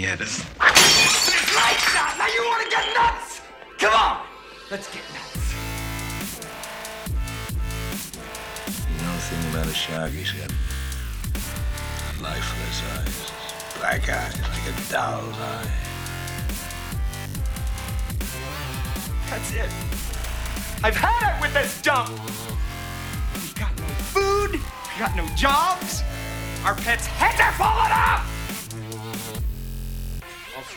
quinceañeras. Lights out! Now you want to get nuts? Come on! Let's get nuts. You know the thing about a shark? He's got lifeless eyes, black eyes, like a doll's eye. That's it. I've had it with this dump. We've got no food. We've got no jobs. Our pets' heads are falling off.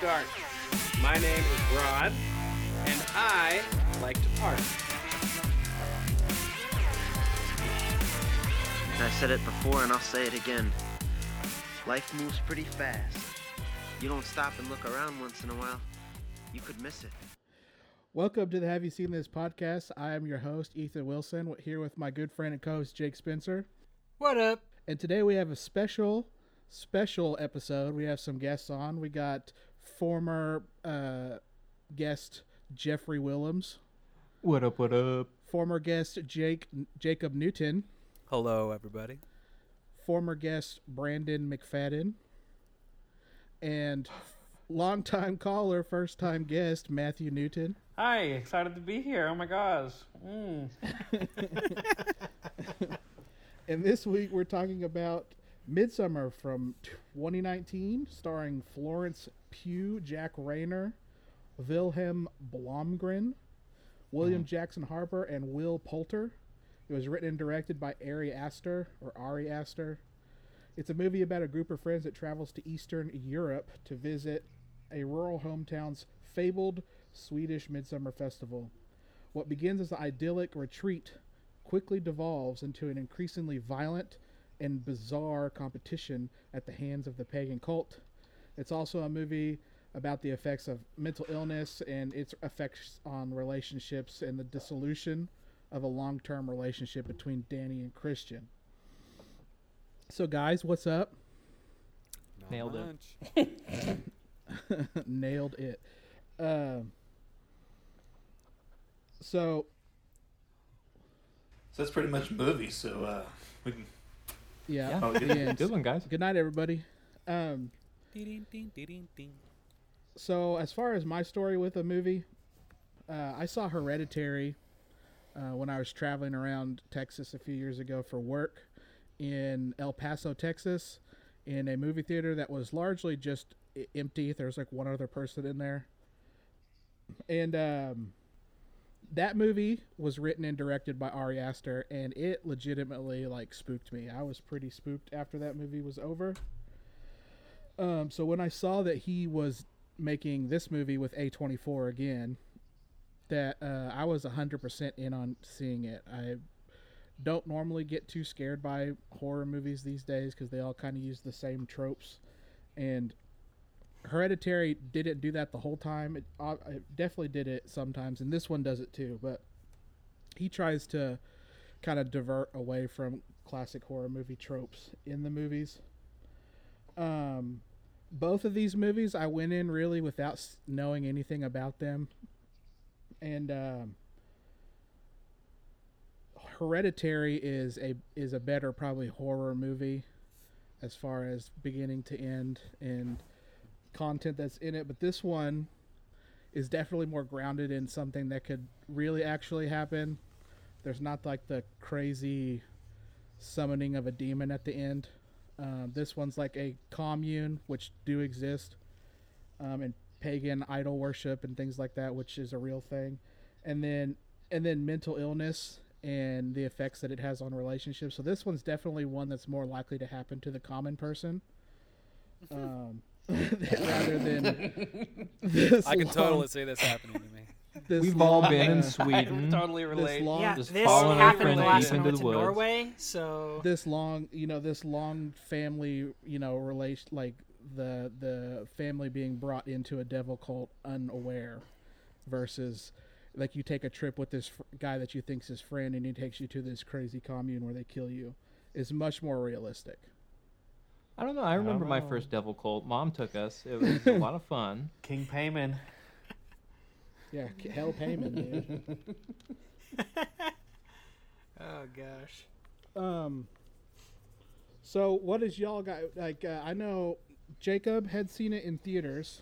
I'll start. My name is Rod, and I like to party. I said it before and I'll say it again. Life moves pretty fast. You don't stop and look around once in a while, you could miss it. Welcome to the Have You Seen This podcast. I am your host, Ethan Wilson, here with my good friend and co host, Jake Spencer. What up? And today we have a special, special episode. We have some guests on. We got former uh, guest Jeffrey Willems, What up? What up? former guest Jake Jacob Newton, Hello, everybody. former guest Brandon McFadden, and longtime caller, first time guest Matthew Newton. Hi, excited to be here. Oh my gosh. Mm. And this week we're talking about Midsommar from 2019, starring Florence Pugh, Jack Reynor, Wilhelm Blomgren, William hmm. Jackson Harper, and Will Poulter. It was written and directed by Ari Aster or Ari Aster. It's a movie about a group of friends that travels to Eastern Europe to visit a rural hometown's fabled Swedish Midsummer Festival. What begins as an idyllic retreat quickly devolves into an increasingly violent and bizarre competition at the hands of the pagan cult. It's also a movie about the effects of mental illness and its effects on relationships and the dissolution of a long term relationship between Danny and Christian. So, guys, what's up? Nailed it. Nailed it. Um, so, So that's pretty much movie. So uh, we can. yeah, Yeah. Oh, good. Good one, guys. Good night, everybody. Um, so as far as my story with a movie, uh, I saw Hereditary uh, when I was traveling around Texas a few years ago for work in El Paso, Texas, in a movie theater that was largely just empty. There was like one other person in there, and um, that movie was written and directed by Ari Aster, and it legitimately like spooked me. I was pretty spooked after that movie was over. Um, so when I saw that he was making this movie with A24 again, that uh, I was 100% in on seeing it. I don't normally get too scared by horror movies these days because they all kind of use the same tropes. And Hereditary didn't do that the whole time. It, uh, it definitely did it sometimes, and this one does it too. But he tries to kind of divert away from classic horror movie tropes in the movies. Um, both of these movies, I went in really without knowing anything about them, and um, Hereditary is a is a better probably horror movie, as far as beginning to end and content that's in it. But this one is definitely more grounded in something that could really actually happen. There's not like the crazy summoning of a demon at the end. Um, this one's like a commune, which do exist, um, and pagan idol worship and things like that, which is a real thing, and then and then mental illness and the effects that it has on relationships. So this one's definitely one that's more likely to happen to the common person, um, rather than this. I can long- totally see this happening to me. This We've all been in Sweden. Totally this long, Yeah, Just this happened friend the last deep time I went to woods. Norway, so this long you know this long family you know relation like the the family being brought into a devil cult unaware versus like you take a trip with this fr- guy that you think's his friend and he takes you to this crazy commune where they kill you is much more realistic I don't know. I remember my know. first devil cult. Mom took us. It was a lot of fun. King Paimon. Yeah k- hell Paimon dude. oh gosh. Um. So what is y'all got like? Uh, I know Jacob had seen it in theaters.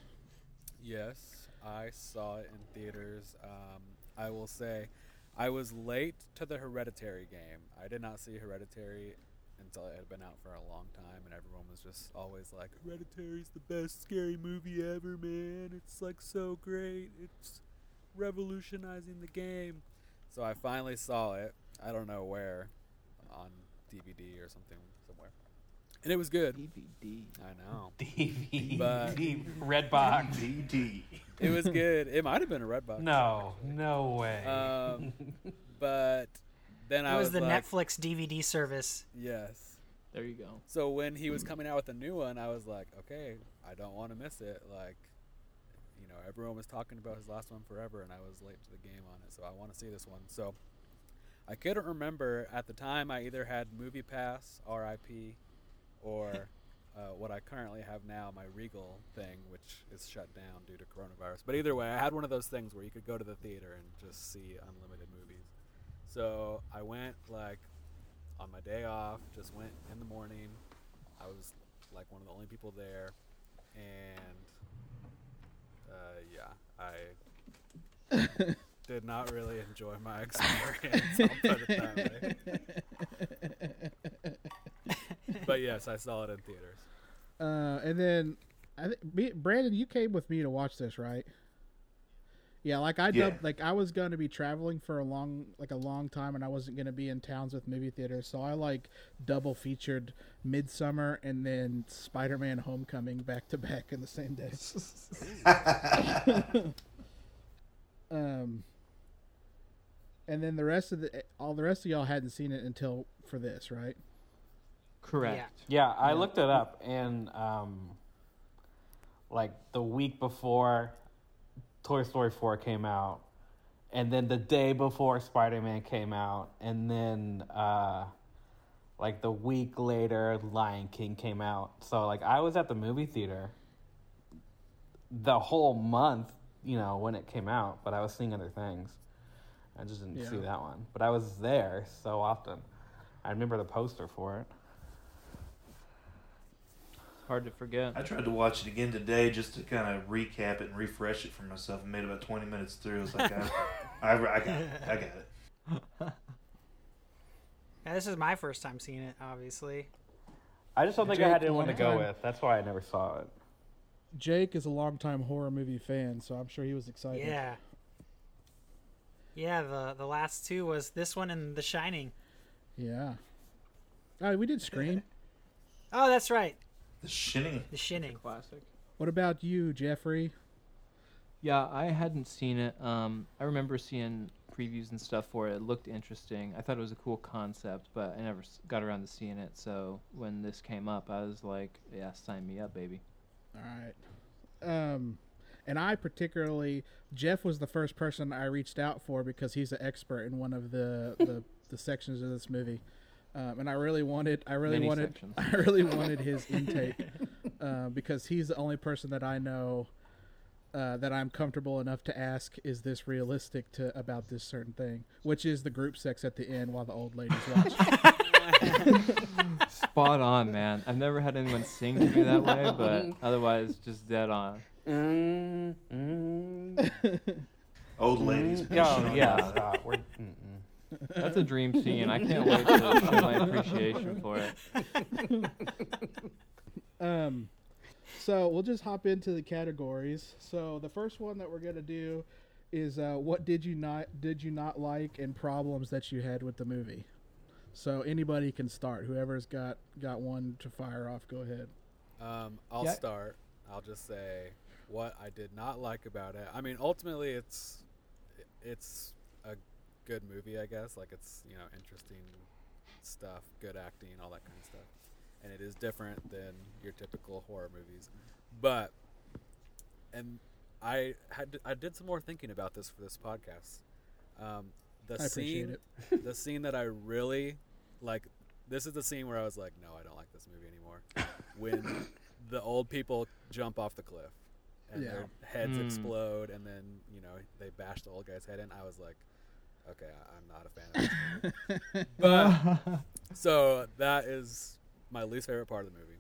Yes, I saw it in theaters. Um, I will say, I was late to the Hereditary game. I did not see Hereditary until it had been out for a long time, and everyone was just always like, "Hereditary's the best scary movie ever, man! It's like so great. It's revolutionizing the game." So I finally saw it. I don't know where, on DVD or something somewhere, and it was good. DVD. I know. DVD. But Redbox. DVD. it was good. It might have been a red box. No, no way. Um, but then It I was, was the like, Netflix DVD service. Yes. There you go. So when he was coming out with a new one, I was like, okay, I don't want to miss it. Like, you know, everyone was talking about his last one forever, and I was late to the game on it, so I want to see this one. So I couldn't remember at the time. I either had Movie Pass, RIP, or uh, what I currently have now, my Regal thing, which is shut down due to coronavirus. But either way, I had one of those things where you could go to the theater and just see unlimited movies. So I went like on my day off, just went in the morning. I was like one of the only people there, and uh, yeah, I did not really enjoy my experience. I'll put it that way. but yes, I saw it in theaters. Uh, and then, I th- Brandon, you came with me to watch this, right? Yeah, like I Yeah. dubbed, like I was going to be traveling for a long, like a long time, and I wasn't going to be in towns with movie theaters, so I like double featured Midsommar and then Spider Man Homecoming back to back in the same day. um, and then the rest of the all the rest of y'all hadn't seen it until for this, right? Correct. Yeah, I looked it up, and um, like the week before Toy Story 4 came out, and then the day before Spider Man came out, and then uh, like the week later, Lion King came out. So like I was at the movie theater the whole month, you know, when it came out, but I was seeing other things. I just didn't see that one, but I was there so often. I remember the poster for it. Hard to forget. I tried to watch it again today just to kind of recap it and refresh it for myself. I made about 20 minutes through. I was like, I, I, I got it. I got it. Yeah, this is my first time seeing it, obviously. I just don't think I had anyone to go long with. That's why I never saw it. Jake is a longtime horror movie fan, so I'm sure he was excited. Yeah. Yeah, the the last two was this one and The Shining. Yeah. Oh, we did Scream. Oh, that's right. The Shining. The Shining. Classic. What about you, Jeffrey? Yeah, I hadn't seen it. Um, I remember seeing previews and stuff for it. It looked interesting. I thought it was a cool concept, but I never got around to seeing it. So when this came up, I was like, "Yeah, sign me up, baby." All right. Um, and I particularly, Jeff was the first person I reached out for because he's an expert in one of the the, the sections of this movie. Um, and I really wanted, I really Many wanted, sections. I really wanted his intake uh, because he's the only person that I know uh, that I'm comfortable enough to ask, is this realistic to about this certain thing, which is the group sex at the end while the old ladies watch. Spot on, man. I've never had anyone sing to me that way, but otherwise, just dead on. Mm, mm. Old ladies. Oh, yeah. on stop. We're, mm-mm. That's a dream scene. I can't wait to show my appreciation for it. Um, so we'll just hop into the categories. So the first one that we're gonna do is uh, what did you not did you not like and problems that you had with the movie. So anybody can start. Whoever's got got one to fire off, go ahead. Um, I'll Yeah. start. I'll just say what I did not like about it. I mean, ultimately, it's it's a good movie, I guess. Like it's you know interesting stuff, good acting, all that kind of stuff, and it is different than your typical horror movies. But and I had I did some more thinking about this for this podcast. Um, the I scene, it. the scene that I really like. This is the scene where I was like, no, I don't like this movie anymore. When the old people jump off the cliff and their heads Hmm. explode, and then you know they bash the old guy's head in. I was like, okay, I- I'm not a fan of this movie. but so that is my least favorite part of the movie.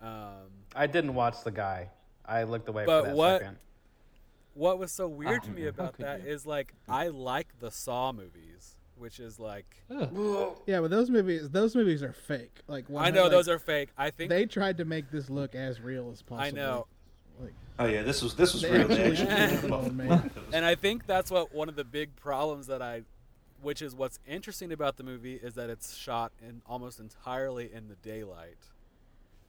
Um, I didn't watch the guy. I looked away But for that what- second. what was so weird Oh, to me man, about could that you? is like I like the Saw movies, which is like Yeah, but those movies, those movies are fake. Like I know like, those are fake. I think they tried to make this look as real as possible. I know. Like, Oh yeah, this was this was real. Actually actually did did it, it. man. and I think that's what one of the big problems that I, which is what's interesting about the movie is that it's shot in almost entirely in the daylight.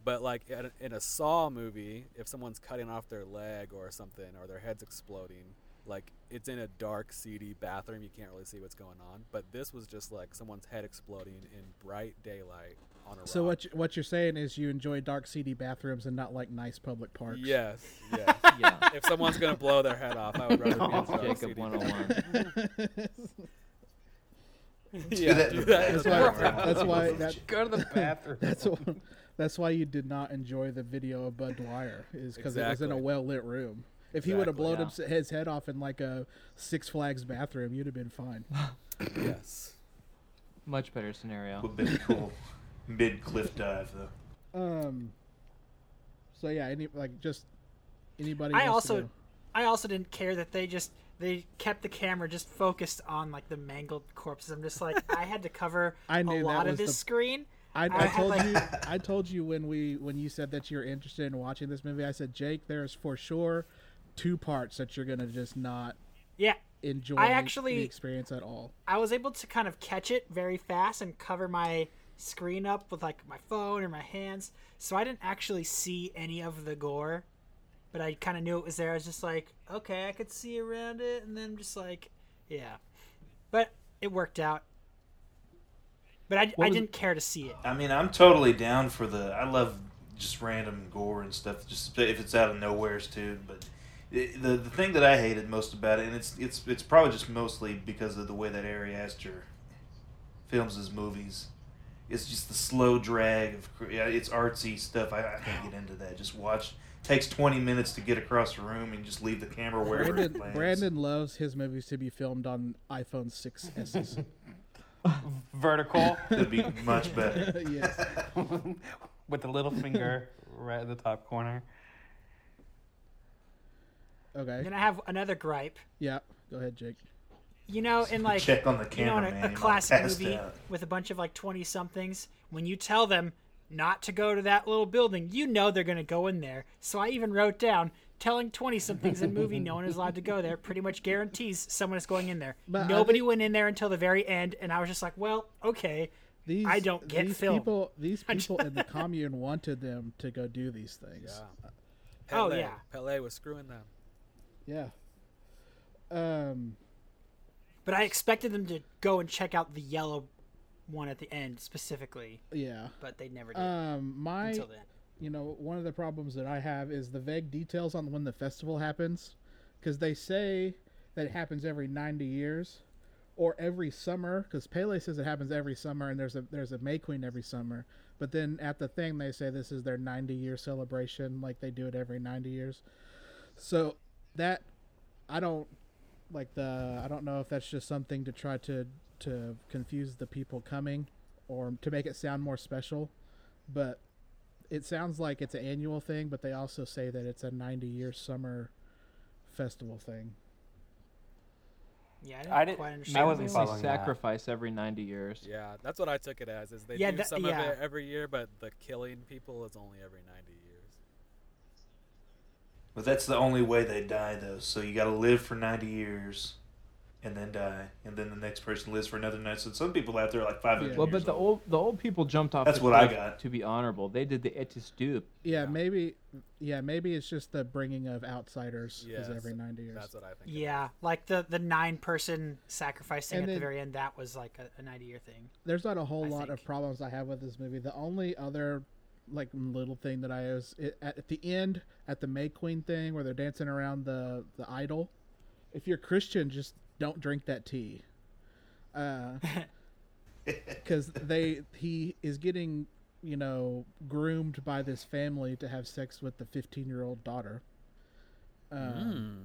But like in a Saw movie, if someone's cutting off their leg or something, or their head's exploding, like it's in a dark, seedy bathroom, you can't really see what's going on. But this was just like someone's head exploding in bright daylight on a so rock. what you, what you're saying is you enjoy dark, seedy bathrooms and not like nice public parks. Yes, yes. Yeah. If someone's gonna blow their head off, I would rather be in dark, Jacob seedy 101. yeah, that in do the that That's why. That's why. That, Go to the bathroom. that's why. That's why you did not enjoy the video of Bud Dwyer, is because it was in a well lit room. If he would have blown him, his head off in like a Six Flags bathroom, you'd have been fine. yes. Much better scenario. Would been cool. Mid cliff dive though. Um. So yeah, any like just anybody. I also, go. I also didn't care that they just they kept the camera just focused on like the mangled corpses. I'm just like I had to cover I a knew that lot of this the- screen. I, I I told like- you. I told you when we when you said that you're interested in watching this movie. I said, Jake, there's for sure two parts that you're gonna just not Yeah, enjoy. I actually- the experience at all. I was able to kind of catch it very fast and cover my screen up with like my phone or my hands, so I didn't actually see any of the gore. But I kind of knew it was there. I was just like, okay, I could see around it, and then just like, yeah. But it worked out. But I, I didn't care to see it. I mean, I'm totally down for the. I love just random gore and stuff. Just if it's out of nowhere's too. But it, the the thing that I hated most about it, and it's it's it's probably just mostly because of the way that Ari Aster films his movies. It's just the slow drag of yeah, it's artsy stuff. I, I can't get into that. Just watch. Takes 20 minutes to get across the room and just leave the camera wherever it Brandon, lands. Brandon loves his movies to be filmed on iPhone 6s. Vertical would be much better. yes. with the little finger right at the top corner. Okay. Then I have another gripe. Yeah. Go ahead, Jake. You know, in like Check on the you know, in camera, man. a, a classic movie out. with a bunch of like twenty somethings, when you tell them not to go to that little building, you know they're gonna go in there. So I even wrote down telling twenty somethings in a movie no one is allowed to go there pretty much guarantees someone is going in there. But Nobody think- went in there until the very end, and I was just like, well, okay. These I don't get these film. people. These people in the commune wanted them to go do these things. Yeah. Oh, yeah. Pelle was screwing them. Yeah. Um. But I expected them to go and check out the yellow one at the end specifically, Yeah. but they never did Um. My. until then. you know, one of the problems that I have is the vague details on when the festival happens, because they say that it happens every ninety years, or every summer. Because Pelle says it happens every summer, and there's a there's a May Queen every summer. But then at the thing they say this is their ninety year celebration, like they do it every ninety years. So that I don't like the I don't know if that's just something to try to to confuse the people coming, or to make it sound more special, but it sounds like it's an annual thing, but they also say that it's a 90 year summer festival thing. Yeah, I didn't, I didn't- quite I understand. wasn't this. They following that. sacrifice every 90 years. Yeah, that's what I took it as. Is they Yeah, do that- some yeah. of it every year, but the killing people is only every ninety years. But that's the only way they die, though. So you got to live for 90 years and then die. And then the next person lives for another 90. So some people out there are like 500 Well, years but the old. old the old people jumped off. That's the what I got. To be honorable, they did the ättestupa. Yeah, maybe. Yeah, maybe it's just the bringing of outsiders Yes, is every 90 years. That's what I think. it Yeah, like the the nine person sacrificing And at the very end. That was like a, a ninety year thing. There's not a whole I lot of problems I have with this movie. The only other like little thing that I was it, at, at the end at the May Queen thing where they're dancing around the the idol. If you're Christian, just don't drink that tea. Uh, because they he is getting you know groomed by this family to have sex with the 15 year old daughter um,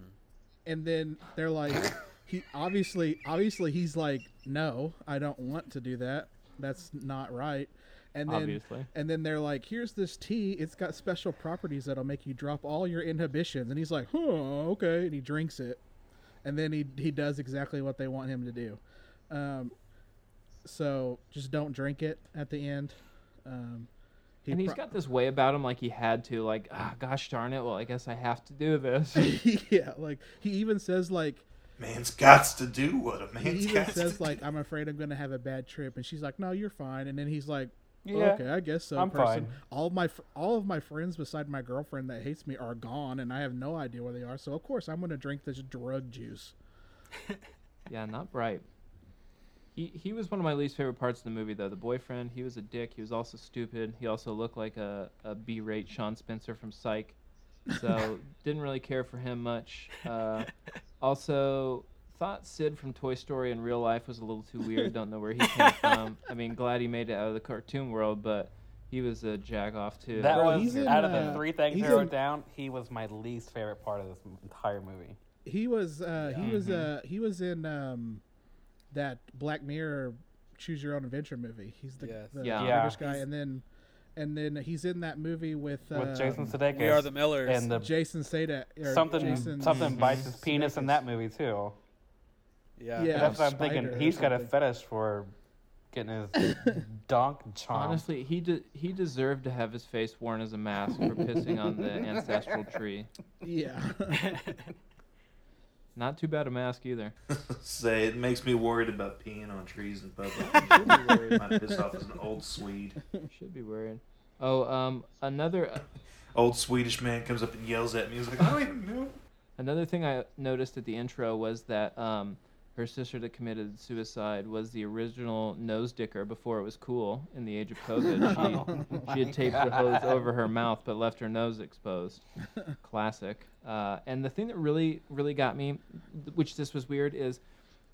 and then they're like he obviously obviously he's like no i don't want to do that that's not right And then, Obviously. and then they're like, "Here's this tea. It's got special properties that'll make you drop all your inhibitions." And he's like, "Huh, okay." And he drinks it, and then he he does exactly what they want him to do. Um, so just don't drink it at the end. Um, he and he's pro- got this way about him, like he had to, like, ah, gosh darn it. Well, I guess I have to do this. yeah, like he even says like man's got to do what a he man's even got says to like I'm afraid I'm gonna have a bad trip, and she's like, No, you're fine. And then he's like, "Oh, Yeah, Okay, I guess so. I'm person. fine. All of my all of my friends beside my girlfriend that hates me are gone, and I have no idea where they are. So of course I'm gonna drink this drug juice. yeah, not bright. He he was one of my least favorite parts of the movie, though. The boyfriend, he was a dick. He was also stupid. He also looked like a, a B-rate Sean Spencer from Psych. So didn't really care for him much. Uh, also thought Sid from Toy Story in real life was a little too weird. Don't know where he came from. I mean, glad he made it out of the cartoon world, but he was a jag off too. That Bro, was he's in, out of uh, the three things he's I wrote in- down. He was my least favorite part of this entire movie. He was uh, he was Mhm. uh, he was in um, that Black Mirror Choose Your Own Adventure movie. He's the, Yes. the Yeah. Yeah. British guy, and then and then he's in that movie with With um, Jason Sudeikis. We are the Millers. And the Jason Statham. or something Jason something bites his penis in that movie too. Yeah. Yeah. That's what I'm thinking. He's got a something. fetish for getting his donk chomped. Honestly, he de- he deserved to have his face worn as a mask for pissing on the ancestral tree. Yeah. Not too bad a mask either. say it makes me worried about peeing on trees in public. Should be worried. Might piss off as an old Swede. Should be worried. Oh, um, another Old Swedish man comes up and yells at me. He's like, I don't even know. another thing I noticed at the intro was that um, her sister that committed suicide was the original nose dicker before it was cool in the age of COVID. She, she had taped the hose over her mouth but left her nose exposed. Classic. Uh, and the thing that really, really got me, which this was weird, is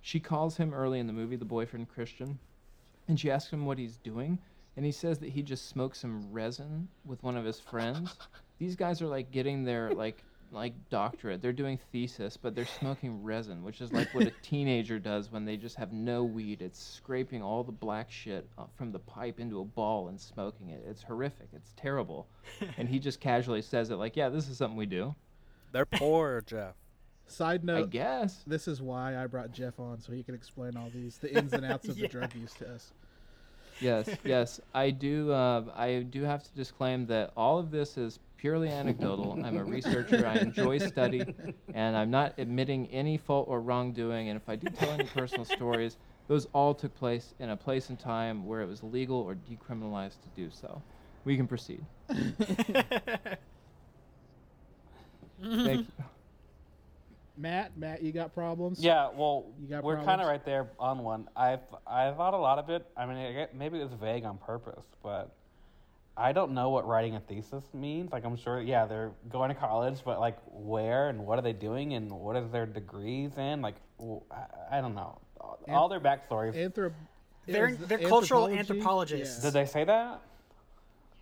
she calls him early in the movie, the boyfriend Christian, and she asks him what he's doing, and he says that he just smoked some resin with one of his friends. These guys are like getting their like like doctorate. They're doing thesis, but they're smoking resin, which is like what a teenager does when they just have no weed. It's scraping all the black shit uh, from the pipe into a ball and smoking it. It's horrific. It's terrible. and he just casually says it like, "Yeah, this is something we do." They're poor, Jeff. Side note, I guess. This is why I brought Jeff on so he can explain all these the ins and outs of Yeah. the drug use test. yes, yes. I do. Uh, I do have to disclaim that all of this is purely anecdotal. I'm a researcher. I enjoy study, and I'm not admitting any fault or wrongdoing. And if I do tell any personal stories, those all took place in a place and time where it was legal or decriminalized to do so. We can proceed. Thank you. Matt, Matt, you got problems? Yeah, well, You got we're kind of right there on one. I've I thought a lot of it. I mean, I maybe it was vague on purpose, but I don't know what writing a thesis means. Like, I'm sure, yeah, they're going to college, but like, where and what are they doing and what is their degrees in? Like, I don't know. All their backstories. Anthrop- They're- they're cultural anthropology? anthropologists. Did they say that?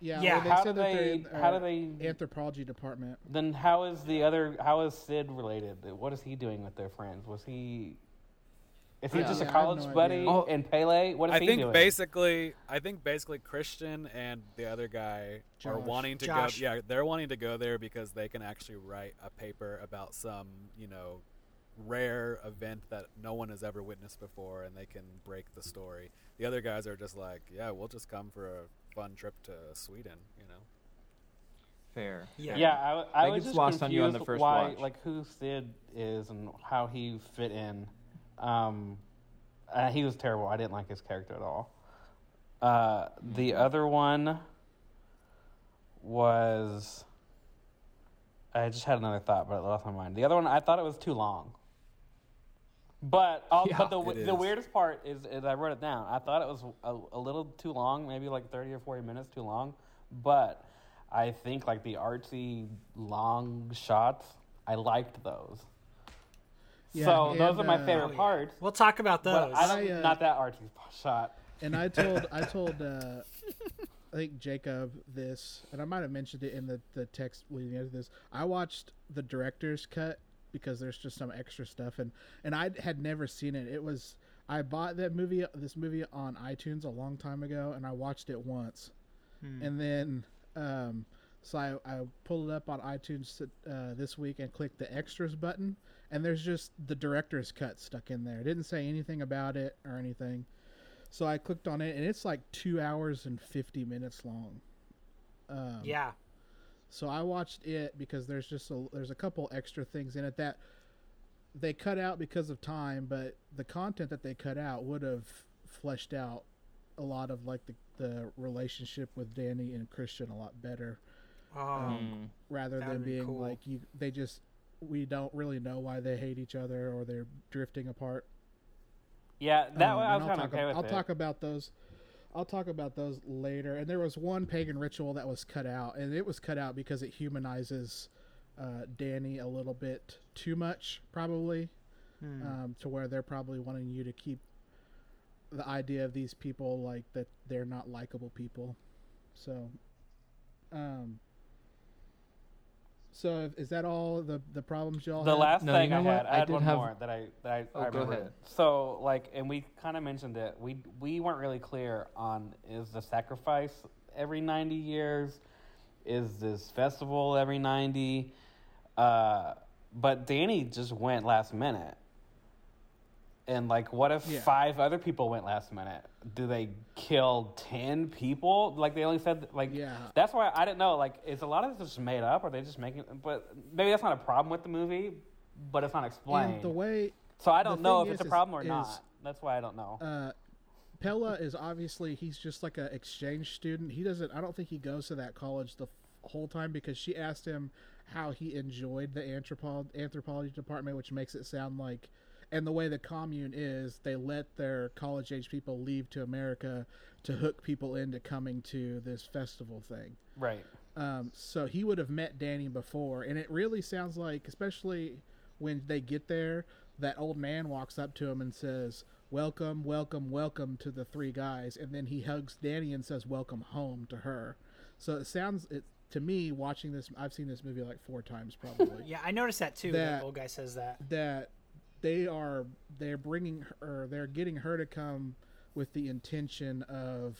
Yeah. Yeah. well, they How said do that they're they- in, how uh, do they- Anthropology department. Then how is the other? How is Sid related? What is he doing with their friends? Was he? Is he's Yeah. just a Yeah, I college no buddy? idea. Oh. And Pelle, what is I he think doing? basically, I think basically Christian and the other guy are wanting to Josh. go. Yeah, they're wanting to go there because they can actually write a paper about some, you know, rare event that no one has ever witnessed before, and they can break the story. The other guys are just like, yeah, we'll just come for a fun trip to Sweden, you know. Fair. Yeah. Yeah, I, w- I That was just lost on you on the confused first why, watch. like who Sid is and how he fit in. Um, uh, he was terrible. I didn't like his character at all. Uh, the other one was. I just had another thought, but it lost my mind. The other one, I thought it was too long. But all, Yeah. but the the weirdest part is, is I wrote it down. I thought it was a, a little too long, maybe like thirty or forty minutes too long. But I think like the artsy long shots, I liked those. Yeah, so those are my uh, favorite yeah. parts. We'll talk about those. I don't, I, uh, not that artsy shot. And I told I told uh, I think Jacob this, and I might have mentioned it in the the text leading into this. I watched the director's cut because there's just some extra stuff, and and I had never seen it. It was I bought that movie, this movie on iTunes a long time ago, and I watched it once, Hmm. and then um, so I, I pulled it up on iTunes uh, this week and clicked the extras button, and there's just the director's cut stuck in there. It didn't say anything about it or anything, so I clicked on it, and it's like two hours and fifty minutes long. Um, yeah. so I watched it because there's just a there's a couple extra things in it that they cut out because of time, but the content that they cut out would have fleshed out a lot of like the, the relationship with Danny and Christian a lot better. Oh, um, rather than would've being cool. like you they just we don't really know why they hate each other or they're drifting apart. Yeah, that Um, way I and was I'll kind of talk okay ab- with I'll it. talk about those. I'll talk about those later. And there was one pagan ritual that was cut out, and it was cut out because it humanizes uh, Danny a little bit too much, probably, Hmm. um, to where they're probably wanting you to keep the idea of these people like that they're not likable people. So, um, so is that all the the problems y'all? the had? last No, you thing know I what? had, I, I had did one have- more that I that I, Oh, I go ahead. So like, and we kind of mentioned it. We we weren't really clear on is the sacrifice every ninety years, is this festival every ninety, uh, but Danny just went last minute. And like, what if Yeah. five other people went last minute? Do they kill ten people? Like they only said like Yeah. that's why I didn't know. Like, is a lot of this just made up? Or are they just making? But maybe that's not a problem with the movie, but it's not explained. And the way so I don't know if thing it's a problem or is- not. That's why I don't know. uh, Pelle is obviously he's just like an exchange student. He doesn't. I don't think he goes to that college the f- whole time because she asked him how he enjoyed the anthropo- anthropology department, which makes it sound like. And the way the commune is, they let their college age people leave to America to hook people into coming to this festival thing. right. Um, so he would have met Danny before, and it really sounds like, especially when they get there, that old man walks up to him and says, "Welcome, welcome, welcome to the three guys," and then he hugs Danny and says, "Welcome home" to her. So it sounds it to me watching this. I've seen this movie like four times probably. Yeah, I noticed that too. That- That old guy says that. that they are they're bringing her, they're getting her to come with the intention of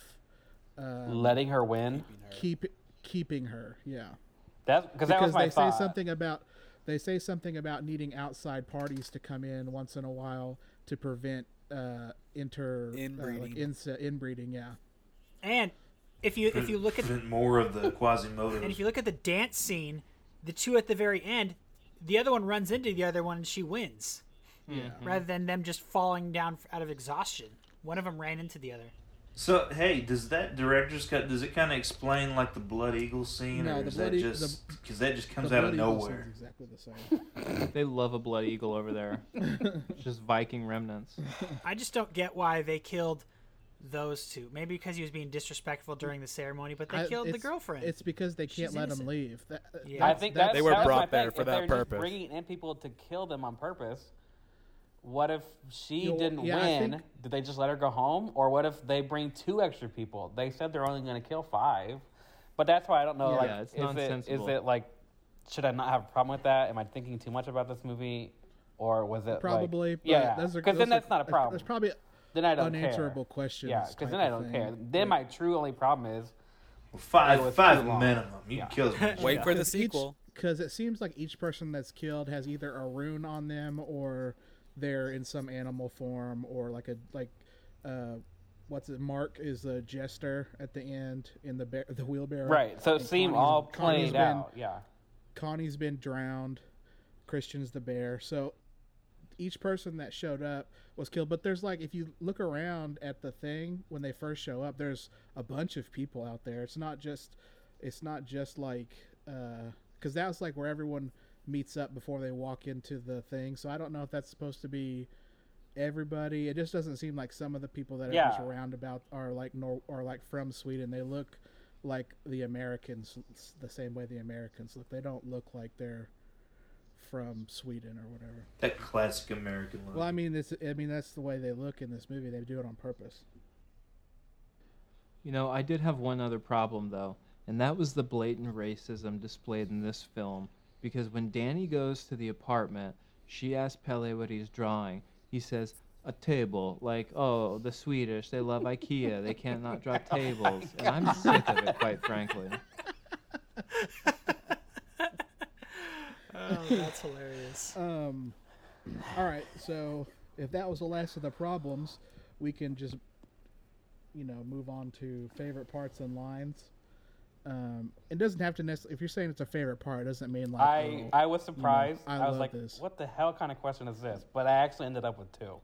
um, Letting her win. keep keeping her. Yeah That because that was because my they thought. say something about they say something about needing outside parties to come in once in a while to prevent uh, inter uh, like Inbreeding. inse- inbreeding. Yeah, And if you if you look at more of the Quasimodo, and if you look at the dance scene, the two at the very end, the other one runs into the other one and she wins, yeah. Mm-hmm. rather than them just falling down out of exhaustion. One of them ran into the other. So hey, does that director's cut? Does it kind of explain like the Blood Eagle scene, No, or is that E- just because that just comes out of Eagle nowhere? exactly the same. They love a blood eagle over there. It's just Viking remnants. I just don't get why they killed those two. Maybe because he was being disrespectful during the ceremony, but they I- killed the girlfriend. It's because they can't She's let him leave. That, Yeah. I think that's- that, They were that brought there for if that they're just purpose. bringing in people to kill them on purpose. What if she Yo, didn't yeah, win? think- Did they just let her go home, or what if they bring two extra people? They said they're only going to kill five, but that's why I don't know. Yeah. like, Yeah, it's is it is it like should I not have a problem with that? Am I thinking too much about this movie, or was it like- Probably, but yeah, those are- because then those are- that's not a problem. There's probably then I don't unanswerable care. questions. Yeah, because then I don't thing. care. Then my true only problem is Well, five, It was five too minimum. You Yeah. can kill as much. Wait for the sequel. because it seems like each person that's killed has either a rune on them or they're in some animal form or like a like uh what's it mark is a jester at the end in the bear, the wheelbarrow right. So it seemed Connie's- all played been- out. Yeah. connie's been drowned christian's the bear so each person that showed up was killed but there's like if you look around at the thing when they first show up there's a bunch of people out there it's not just it's not just like because that was like where everyone meets up before they walk into the thing. So i don't know if that's supposed to be everybody. It just doesn't seem like some of the people that are Yeah. just around about are like nor are like from sweden. They look like the americans the same way the americans look. They don't look like they're from sweden or whatever. That classic American look. well i mean this i mean that's the way they look in this movie. They do it on purpose. You know, I did have one other problem though, and that was the blatant racism displayed in this film. Because when Danny goes to the apartment, she asks Pelle what he's drawing. He says, a table. Like, oh, the Swedish, they love IKEA. They can't not drop tables. And I'm sick of it, quite frankly. Oh, that's hilarious. Um, all right, so if that was the last of the problems, we can just, you know, move on to favorite parts and lines. Um, it doesn't have to necessarily. If you're saying it's a favorite part, it doesn't mean like. I oh, I was you know, surprised. I, I, was like, this. "What the hell kind of question is this?" But I actually ended up with two.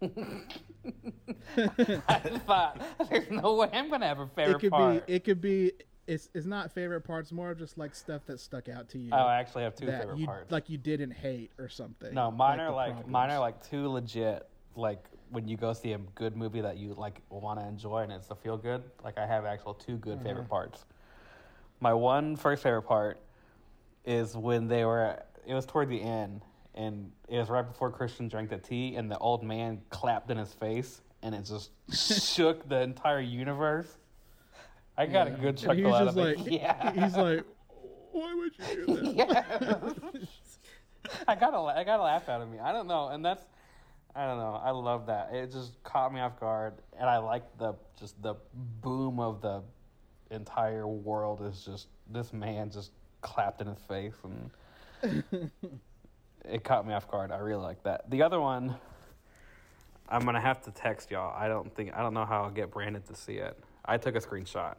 I thought there's no way I'm gonna have a favorite It could part. be. It could be. It's it's not favorite parts. More of just like stuff that stuck out to you. Oh, I actually have two favorite you, parts. Like you didn't hate or something. No, mine are like problems. mine are like two legit. Like when you go see a good movie that you like want to enjoy and it's a feel good. Like I have actual two good favorite Uh-huh. parts. My one first favorite part is when they were. It was toward the end, and it was right before Christian drank the tea, and the old man clapped in his face, and it just shook the entire universe. I got Yeah. a good chuckle out of it. like, yeah, he's like, why would you do that? I gotta, la- I got a laugh out of me. I don't know, and that's, I don't know. I love that. It just caught me off guard, and I like the just the boom of the entire world is just this man just clapped in his face, and it caught me off guard. I really like that. The other one, I'm gonna have to text y'all. I don't think I don't know how I'll get Brandon to see it. I took a screenshot.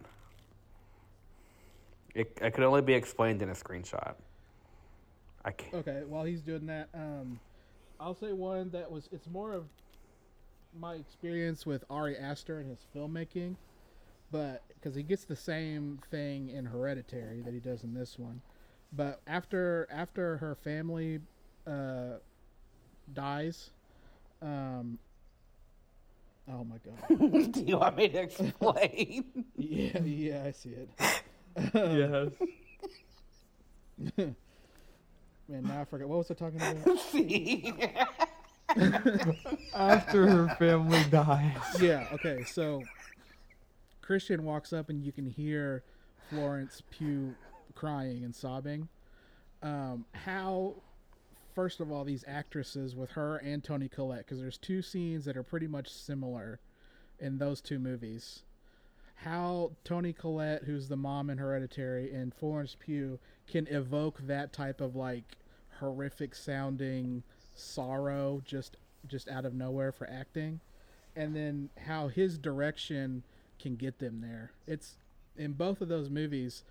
It, it could only be explained in a screenshot. I can't. Okay, while he's doing that, um, I'll say one that was. It's more of my experience with Ari Aster and his filmmaking, but because he gets the same thing in Hereditary that he does in this one, but after after her family uh, dies, um, oh my god, Do you want me to explain? yeah, yeah, I see it. Yes. Man, now I forgot. What was I talking about? See? After her family dies. yeah, okay, so Christian walks up and you can hear Florence Pugh crying and sobbing. Um, how, first of all, these actresses with her and Toni Collette, because there's two scenes that are pretty much similar in those two movies. How Toni Collette, who's the mom in Hereditary, and Florence Pugh can evoke that type of like horrific sounding sorrow just just out of nowhere for acting and then how his direction can get them there. It's in both of those movies,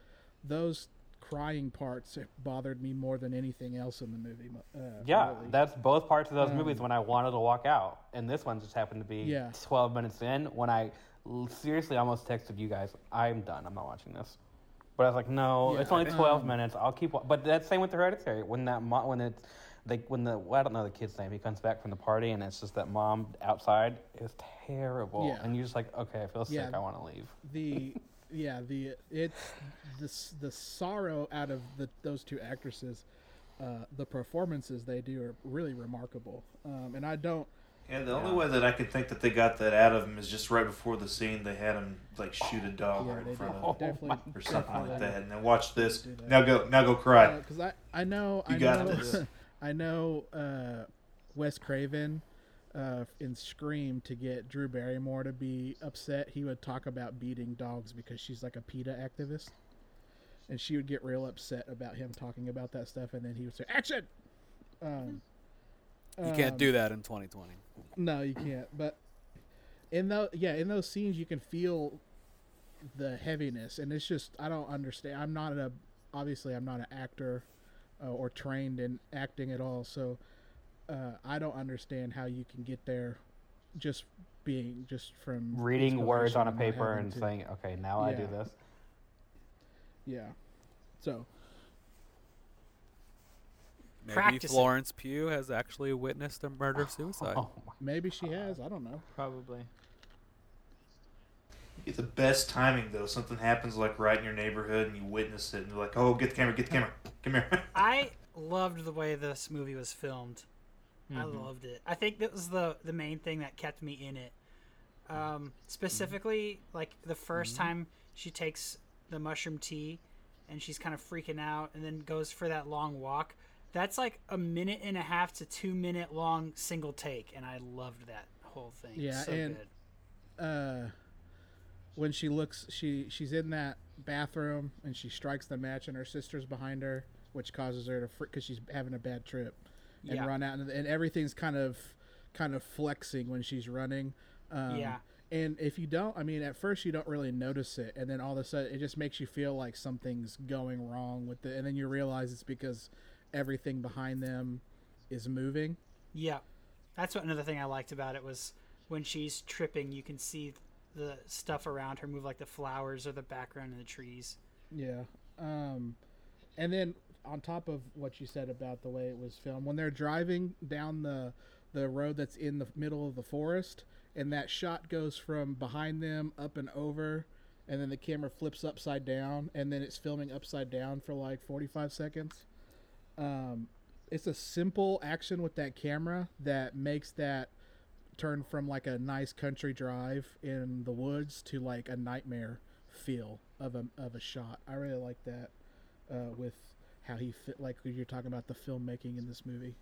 those crying parts bothered me more than anything else in the movie. Uh, Yeah, really. that's both parts of those Um, movies when I wanted to walk out, and this one just happened to be Yeah. 12 minutes in when I seriously almost texted you guys, "I'm done. I'm not watching this." But I was like, "No, Yeah, it's only 12 um, minutes. I'll keep." Wa-. But that's same with Hereditary. When that mo- when it's like when the well, I don't know the kid's name. He comes back from the party, and it's just that mom outside. is terrible, Yeah. and you're just like, "Okay, I feel sick. Yeah. I want to leave." the yeah the it's the the sorrow out of the those two actresses. Uh, the performances they do are really remarkable, um, and I don't. Yeah, the only way that I could think that they got that out of him is just right before the scene they had him like shoot a dog Yeah, right in front def- of him definitely or something like definitely that. And then watch this. do. Now go, now go cry. because I I know You I got know this. I know uh, Wes Craven uh, in Scream to get Drew Barrymore to be upset. He would talk about beating dogs because she's like a PETA activist, and she would get real upset about him talking about that stuff. And then he would say action. Um, You can't um, do that in 2020. No, you can't. But in those, yeah, in those scenes, you can feel the heaviness, and it's just I don't understand. I'm not a obviously I'm not an actor uh, or trained in acting at all, so uh, I don't understand how you can get there just being just from Reading words on a inspiration and not paper and to- saying, "Okay, now I do this." yeah. So Maybe Practicing. Florence Pugh has actually witnessed a murder suicide. Oh maybe she has. I don't know. Probably. Get the best timing though. Something happens like right in your neighborhood and you witness it and you're like, oh, get the camera, get the camera, come here. I loved the way this movie was filmed. I Mhm. loved it. I think that was the the main thing that kept me in it. Um, specifically, like the 1st time she takes the mushroom tea, and she's kind of freaking out, and then goes for that long walk. That's like a minute and a half to two minute long single take, and I loved that whole thing. Yeah, so and good. uh, when she looks, she she's in that bathroom and she strikes the match, and her sister's behind her, which causes her to freak because she's having a bad trip and Yeah. run out, and, and everything's kind of kind of flexing when she's running. Um, Yeah. And if you don't, I mean, at first you don't really notice it, and then all of a sudden it just makes you feel like something's going wrong with it, and then you realize it's because everything behind them is moving. Yeah, that's what another thing I liked about it was when she's tripping, you can see the stuff around her move, like the flowers or the background in the trees. Yeah. Um, and then on top of what you said about the way it was filmed, when they're driving down the the road that's in the middle of the forest, and that shot goes from behind them up and over, and then the camera flips upside down, and then it's filming upside down for like forty five seconds. Um, it's a simple action with that camera that makes that turn from like a nice country drive in the woods to like a nightmare feel of a of a shot. I really like that uh, with how he fit. Like you're talking about the filmmaking in this movie.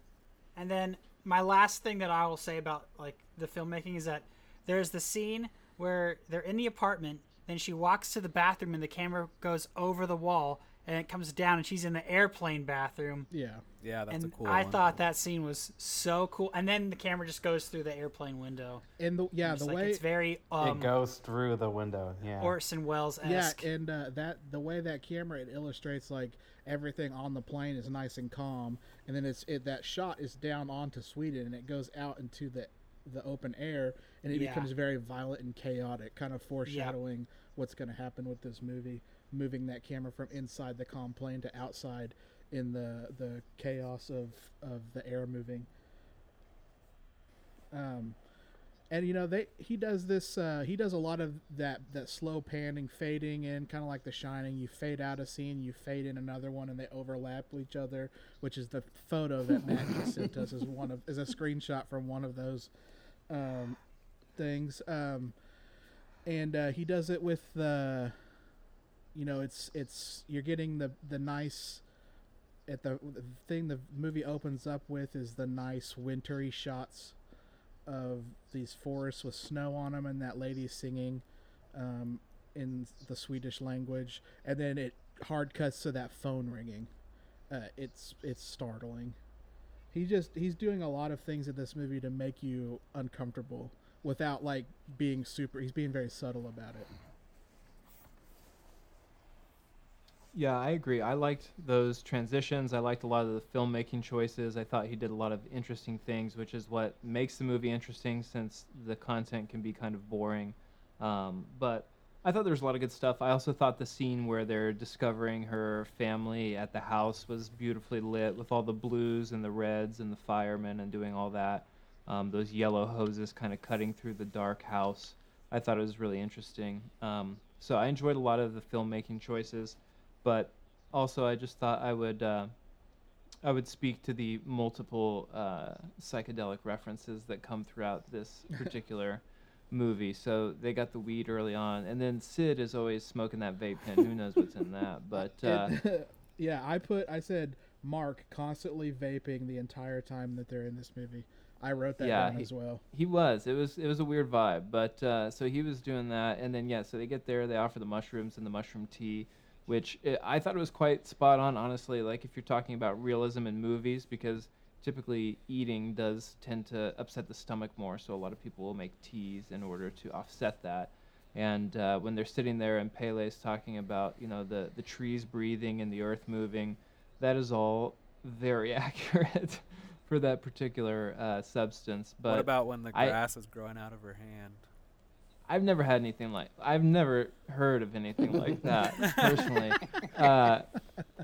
And then my last thing that I will say about like the filmmaking is that there's the scene where they're in the apartment, then she walks to the bathroom and the camera goes over the wall and it comes down and she's in the airplane bathroom. Yeah. Yeah, that's and a cool one. I one. thought that scene was so cool. And then the camera just goes through the airplane window. And the yeah, I'm the like, way it's very um, it goes through the window. Yeah. Orson Welles yeah, and uh, that the way that camera it illustrates like everything on the plane is nice and calm, and then it's it that shot is down onto Sweden and it goes out into the the open air and it Yeah. becomes very violent and chaotic, kind of foreshadowing what's going to happen with this movie. Moving that camera from inside the calm plane to outside in the the chaos of of the air moving. Um, and you know they he does this uh, he does a lot of that that slow panning fading in kind of like the shining you fade out a scene you fade in another one and they overlap each other which is the photo that matt just sent us is one of is a screenshot from one of those um, things um, and uh, he does it with the you know it's it's you're getting the the nice at the, the thing the movie opens up with is the nice wintry shots of these forests with snow on them and that lady singing um, in the Swedish language, and then it hard cuts to that phone ringing. Uh, it's it's startling. He just he's doing a lot of things in this movie to make you uncomfortable without like being super. He's being very subtle about it. Yeah, I agree. I liked those transitions. I liked a lot of the filmmaking choices. I thought he did a lot of interesting things, which is what makes the movie interesting since the content can be kind of boring. Um, but I thought there was a lot of good stuff. I also thought the scene where they're discovering her family at the house was beautifully lit with all the blues and the reds and the firemen and doing all that. Um, those yellow hoses kind of cutting through the dark house. I thought it was really interesting. Um, so I enjoyed a lot of the filmmaking choices but also I just thought I would uh, I would speak to the multiple uh, psychedelic references that come throughout this particular movie. So they got the weed early on, and then Sid is always smoking that vape pen. Who knows what's in that? But uh, And- yeah, I put I said Mark constantly vaping the entire time that they're in this movie. I wrote that yeah, down he, as well. he was. It was it was a weird vibe, but uh, so he was doing that, and then yeah, so they get there, they offer the mushrooms and the mushroom tea, which uh, I thought it was quite spot on, honestly. Like if you're talking about realism in movies, because typically eating does tend to upset the stomach more, so a lot of people will make teas in order to offset that. And uh, when they're sitting there and Pelle's talking about you know the the trees breathing and the earth moving, that is all very accurate for that particular uh, substance. But what about when the I- grass is growing out of her hand? I've never had anything like I've never heard of anything like that personally uh,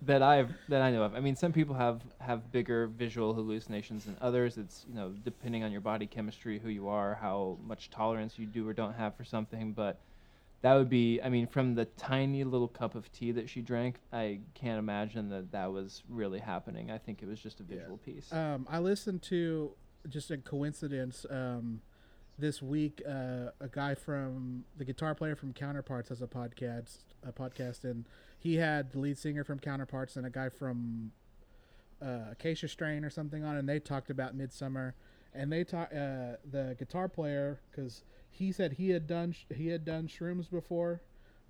that I've that I know of. I mean, some people have have bigger visual hallucinations than others. It's you know depending on your body chemistry, who you are, how much tolerance you do or don't have for something. But that would be I mean, from the tiny little cup of tea that she drank, I can't imagine that that was really happening. I think it was just a visual piece. Um, I listened to just a coincidence. Um, this week, uh, a guy from the guitar player from Counterparts has a podcast, a podcast, and he had the lead singer from Counterparts and a guy from uh, Acacia Strain or something on, and they talked about Midsommar, and they talk uh, the guitar player because he said he had done sh- he had done shrooms before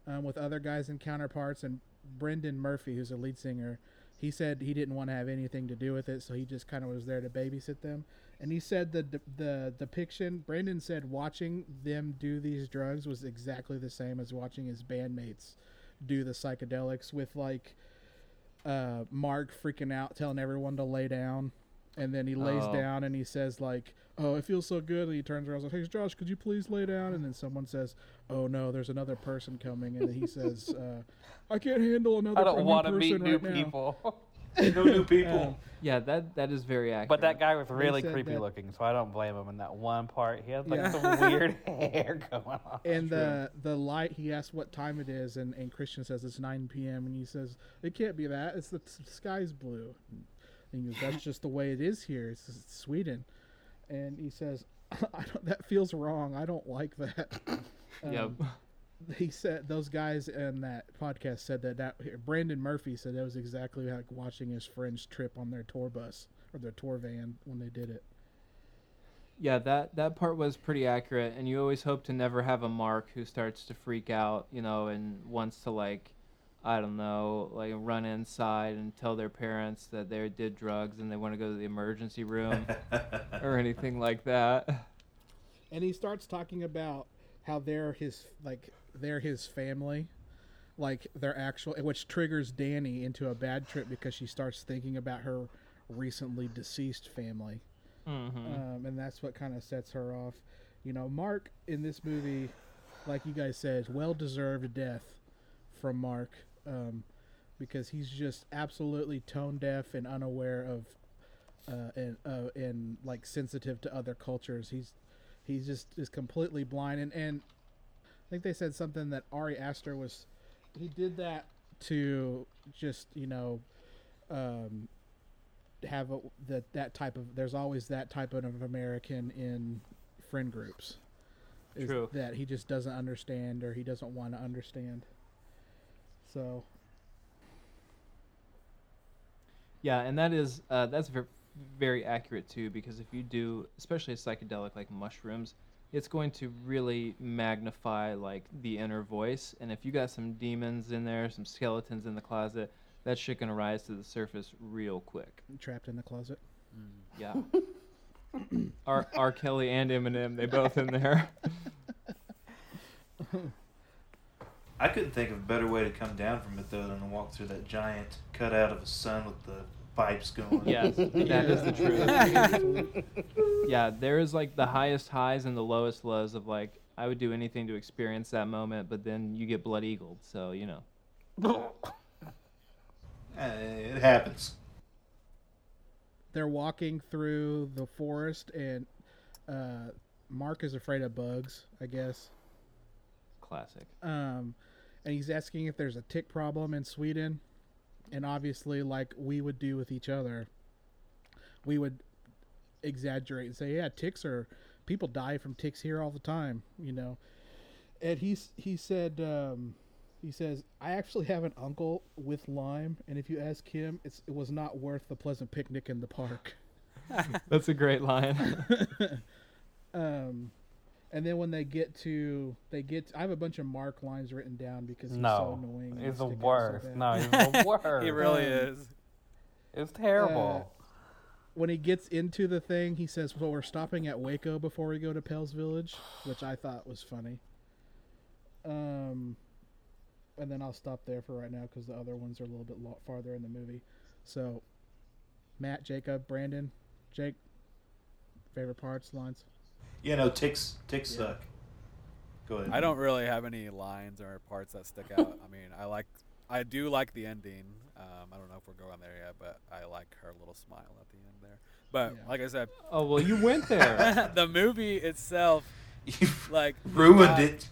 um, with other guys in counterparts, and Brendan Murphy, who's a lead singer, he said he didn't want to have anything to do with it, so he just kind of was there to babysit them. And he said the the, the depiction. Brendan said watching them do these drugs was exactly the same as watching his bandmates do the psychedelics with like uh, Mark freaking out, telling everyone to lay down, and then he lays Oh. down and he says like, "Oh, it feels so good." And he turns around and says, "Hey, Josh, could you please lay down?" And then someone says, "Oh no, there's another person coming," and he says, uh, "I can't handle another." I don't want to meet person new now." people. no new people. Um, Yeah, that that is very accurate. But that guy was really said creepy that- looking, so I don't blame him in that one part. He had like Yeah. some weird hair going on. And the the light, he asked what time it is, and, and Christian says it's 9 p.m. And he says it can't be that. It's the s- sky's blue. And he goes, that's just the way it is here. It's, it's Sweden. And he says, I don't, that feels wrong. I don't like that. Yep. He said those guys in that podcast said that that Brendan Murphy said that was exactly like watching his friends trip on their tour bus or their tour van when they did it. Yeah, that that part was pretty accurate, and you always hope to never have a Mark who starts to freak out, you know, and wants to like, I don't know, like run inside and tell their parents that they did drugs and they want to go to the emergency room or anything like that. and he starts talking about how they're his like they're his family like they're actual which triggers dani into a bad trip because she starts thinking about her recently deceased family Mhm. um, and that's what kind of sets her off you know mark in this movie like you guys said well deserved death from mark um, because he's just absolutely tone deaf and unaware of uh, and uh, and like sensitive to other cultures. He's he's just is completely blind and and I think they said something that Ari Aster was he did that to just you know um, have a, that that type of there's always that type of American in friend groups. True. That he just doesn't understand or he doesn't want to understand. So Yeah, and that is uh, that's ver- very accurate too because if you do, especially a psychedelic like mushrooms, it's going to really magnify like the inner voice. And if you got some demons in there, some skeletons in the closet, that shit gonna rise to the surface real quick. trapped in the closet. Mm, yeah. R. R. Kelly and Eminem, they both in there. I couldn't think of a better way to come down from it though than to walk through that giant cutout of a sun with the pipes going. Yes, that is the truth. yeah, there is like the highest highs and the lowest lows of like I would do anything to experience that moment, but then you get blood eagled, so you know. Eh, it happens. they're walking through the forest and uh, Mark is afraid of bugs, I guess. Classic. Um, and he's asking if there's a tick problem in Sweden. And obviously, like we would do with each other, we would exaggerate and say, "Yeah, ticks are people die from ticks here all the time," you know. And he's he said um, he says, "I actually have an uncle with Lyme, and if you ask him, it's it was not worth the pleasant picnic in the park." That's a great line. um, and then when they get to they get, I have a bunch of Mark lines written down because he's so No, annoying. and he's the stick out so worst. no, he's the worst. He really Um, is. It's terrible. Uh, when he gets into the thing, he says, "Well, we're stopping at Waco before we go to Pelle's Village," which I thought was funny. Um, and then I'll stop there for right now because the other ones are a little bit lo- farther in the movie. So, Matt, Jacob, Brandon, Jake, favorite parts, lines. You know, ticks ticks Yeah. suck. Go ahead. I don't really have any lines or parts that stick out. I mean, I like, I do like the ending. Um, I don't know if we're going there yet, but I like her little smile at the end there. But Yeah. like I said, oh well, you went there. the movie itself, You've like ruined it.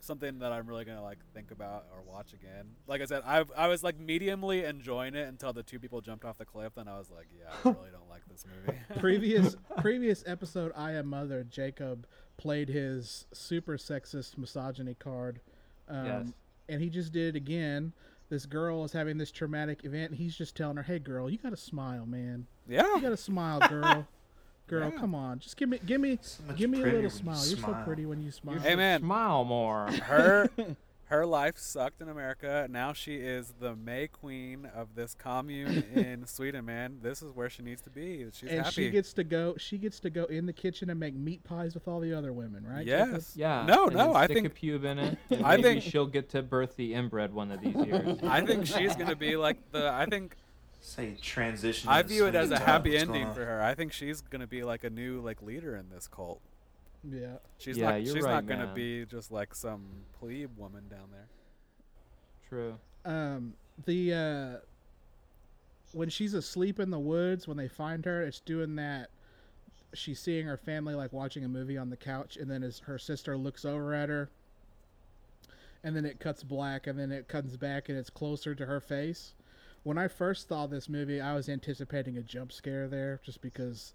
Something that I'm really gonna like think about or watch again. Like I said, I I was like mediumly enjoying it until the two people jumped off the cliff. Then I was like, yeah, I really don't like this movie. previous previous episode, I am mother. Jacob played his super sexist misogyny card, um, Yes. and he just did it again. this girl is having this traumatic event. And he's just telling her, "Hey, girl, you gotta smile, man. Yeah. You gotta smile, girl. Girl, Yeah. come on, just give me, give me, much give me a little when you smile. You're so pretty when you smile." Hey man, Smile more. her her life sucked in America. Now she is the May Queen of this commune in Sweden. Man, this is where she needs to be. She's and happy. she gets to go. She gets to go in the kitchen and make meat pies with all the other women, right? Yes. Yeah. No, and no. then I stick a think pube in it. And I think- she'll get to birth the inbred one of these years. I think she's gonna be like the. I think Say transition. I view it as a happy tub. What's going ending for her. I think she's gonna be like a new like leader in this cult. Yeah. She's Yeah, not. you're she's right, not gonna man. be just like some plebe woman down there. True. Um, the uh, when she's asleep in the woods, when they find her, it's doing that. She's seeing her family like watching a movie on the couch, and then as her sister looks over at her, and then it cuts black, and then it comes back, and it's closer to her face. When I first saw this movie, I was anticipating a jump scare there, just because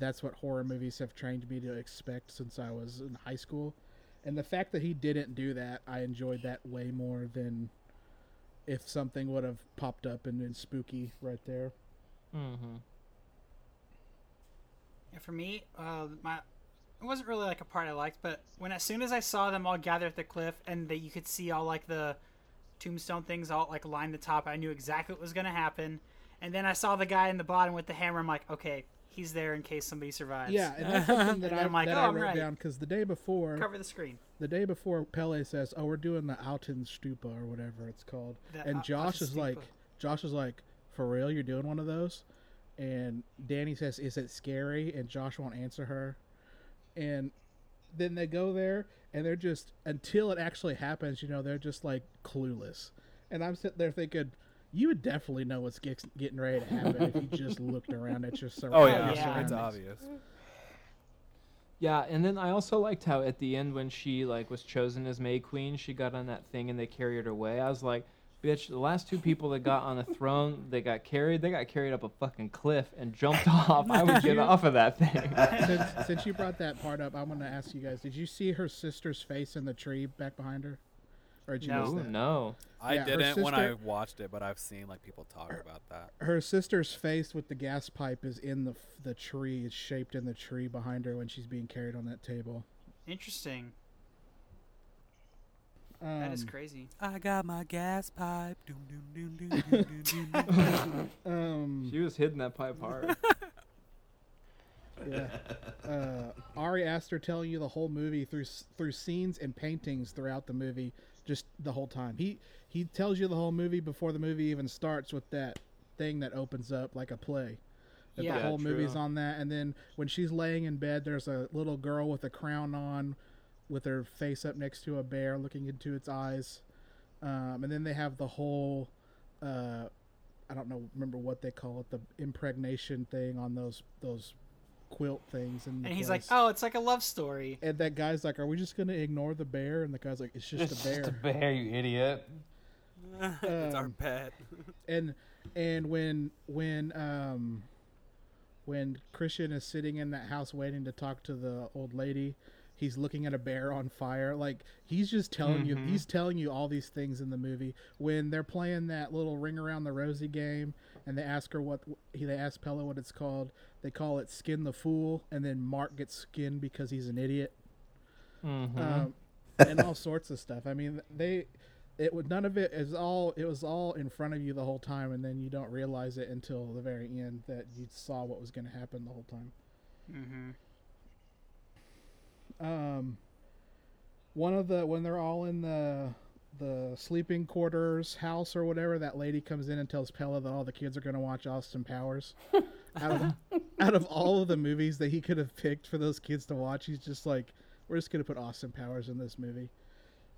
that's what horror movies have trained me to expect since I was in high school. And the fact that he didn't do that, I enjoyed that way more than if something would have popped up and been spooky right there. Mm-hmm. Yeah, for me, uh, my it wasn't really like a part I liked, but when as soon as I saw them all gather at the cliff and that you could see all like the tombstone things all like line the top, I knew exactly what was gonna happen. And then I saw the guy in the bottom with the hammer. I'm like, okay, he's there in case somebody survives. Yeah, and that's something that, I, I'm like, that oh, I wrote right. down because the day before, Cover the screen. the day before Pelle says, "Oh, we're doing the ättestupa or whatever it's called," The and Al- Josh Alten is like, Josh is like, "For real, you're doing one of those?" And Dani says, "Is it scary?" And Josh won't answer her, and then they go there and they're just until it actually happens, you know, they're just like clueless. And I'm sitting there thinking. You would definitely know what's get, getting ready to happen if you just looked around at your sur- Oh yeah, yeah. it's obvious. Yeah, and then I also liked how at the end when she like was chosen as May Queen, she got on that thing and they carried her away. I was like, bitch, the last two people that got on the throne, they got carried. They got carried up a fucking cliff and jumped off. I would get off of that thing. since, since you brought that part up, I'm going to ask you guys: Did you see her sister's face in the tree back behind her, or did you No. miss that? no. I Yeah, didn't when I watched it, but I've seen like people talk about that. Her sister's face with the gas pipe is in the the tree. It's shaped in the tree behind her when she's being carried on that table. Interesting. Um, That is crazy. I got my gas pipe. Doom, doom, doom, doom, doom, doom, doom. Um, She was hitting that pipe hard. yeah. Uh, Ari Aster telling you the whole movie through through scenes and paintings throughout the movie, just the whole time. He he tells you the whole movie before the movie even starts with that thing that opens up like a play. That Yeah. the whole true. movie's on that, and then when she's laying in bed, there's a little girl with a crown on, with her face up next to a bear, looking into its eyes, um, and then they have the whole. Uh, I don't know, remember what they call it, the impregnation thing on those those quilt things, and, And he's like, oh, it's like a love story. and that guy's like, "Are we just gonna ignore the bear?" And the guy's like, "It's just It's a bear." just a bear, you idiot. it's our Um, pet. and and when when um when Christian is sitting in that house waiting to talk to the old lady, he's looking at a bear on fire. Like he's just telling you, Mhm. he's telling you all these things in the movie. When they're playing that little ring around the rosy game, and they ask her what he they ask Pelle what it's called. They call it skin the fool, and then Mark gets skinned because he's an idiot. Mm-hmm. um, and all sorts of stuff. I mean, they it would none of it is all it was all in front of you the whole time, and then you don't realize it until the very end that you saw what was going to happen the whole time. Mm-hmm. Um, one of the when they're all in the the sleeping quarters house or whatever, that lady comes in and tells Pelle that all the kids are going to watch Austin Powers. out of out of all of the movies that he could have picked for those kids to watch, he's just like, we're just going to put Austin Powers in this movie.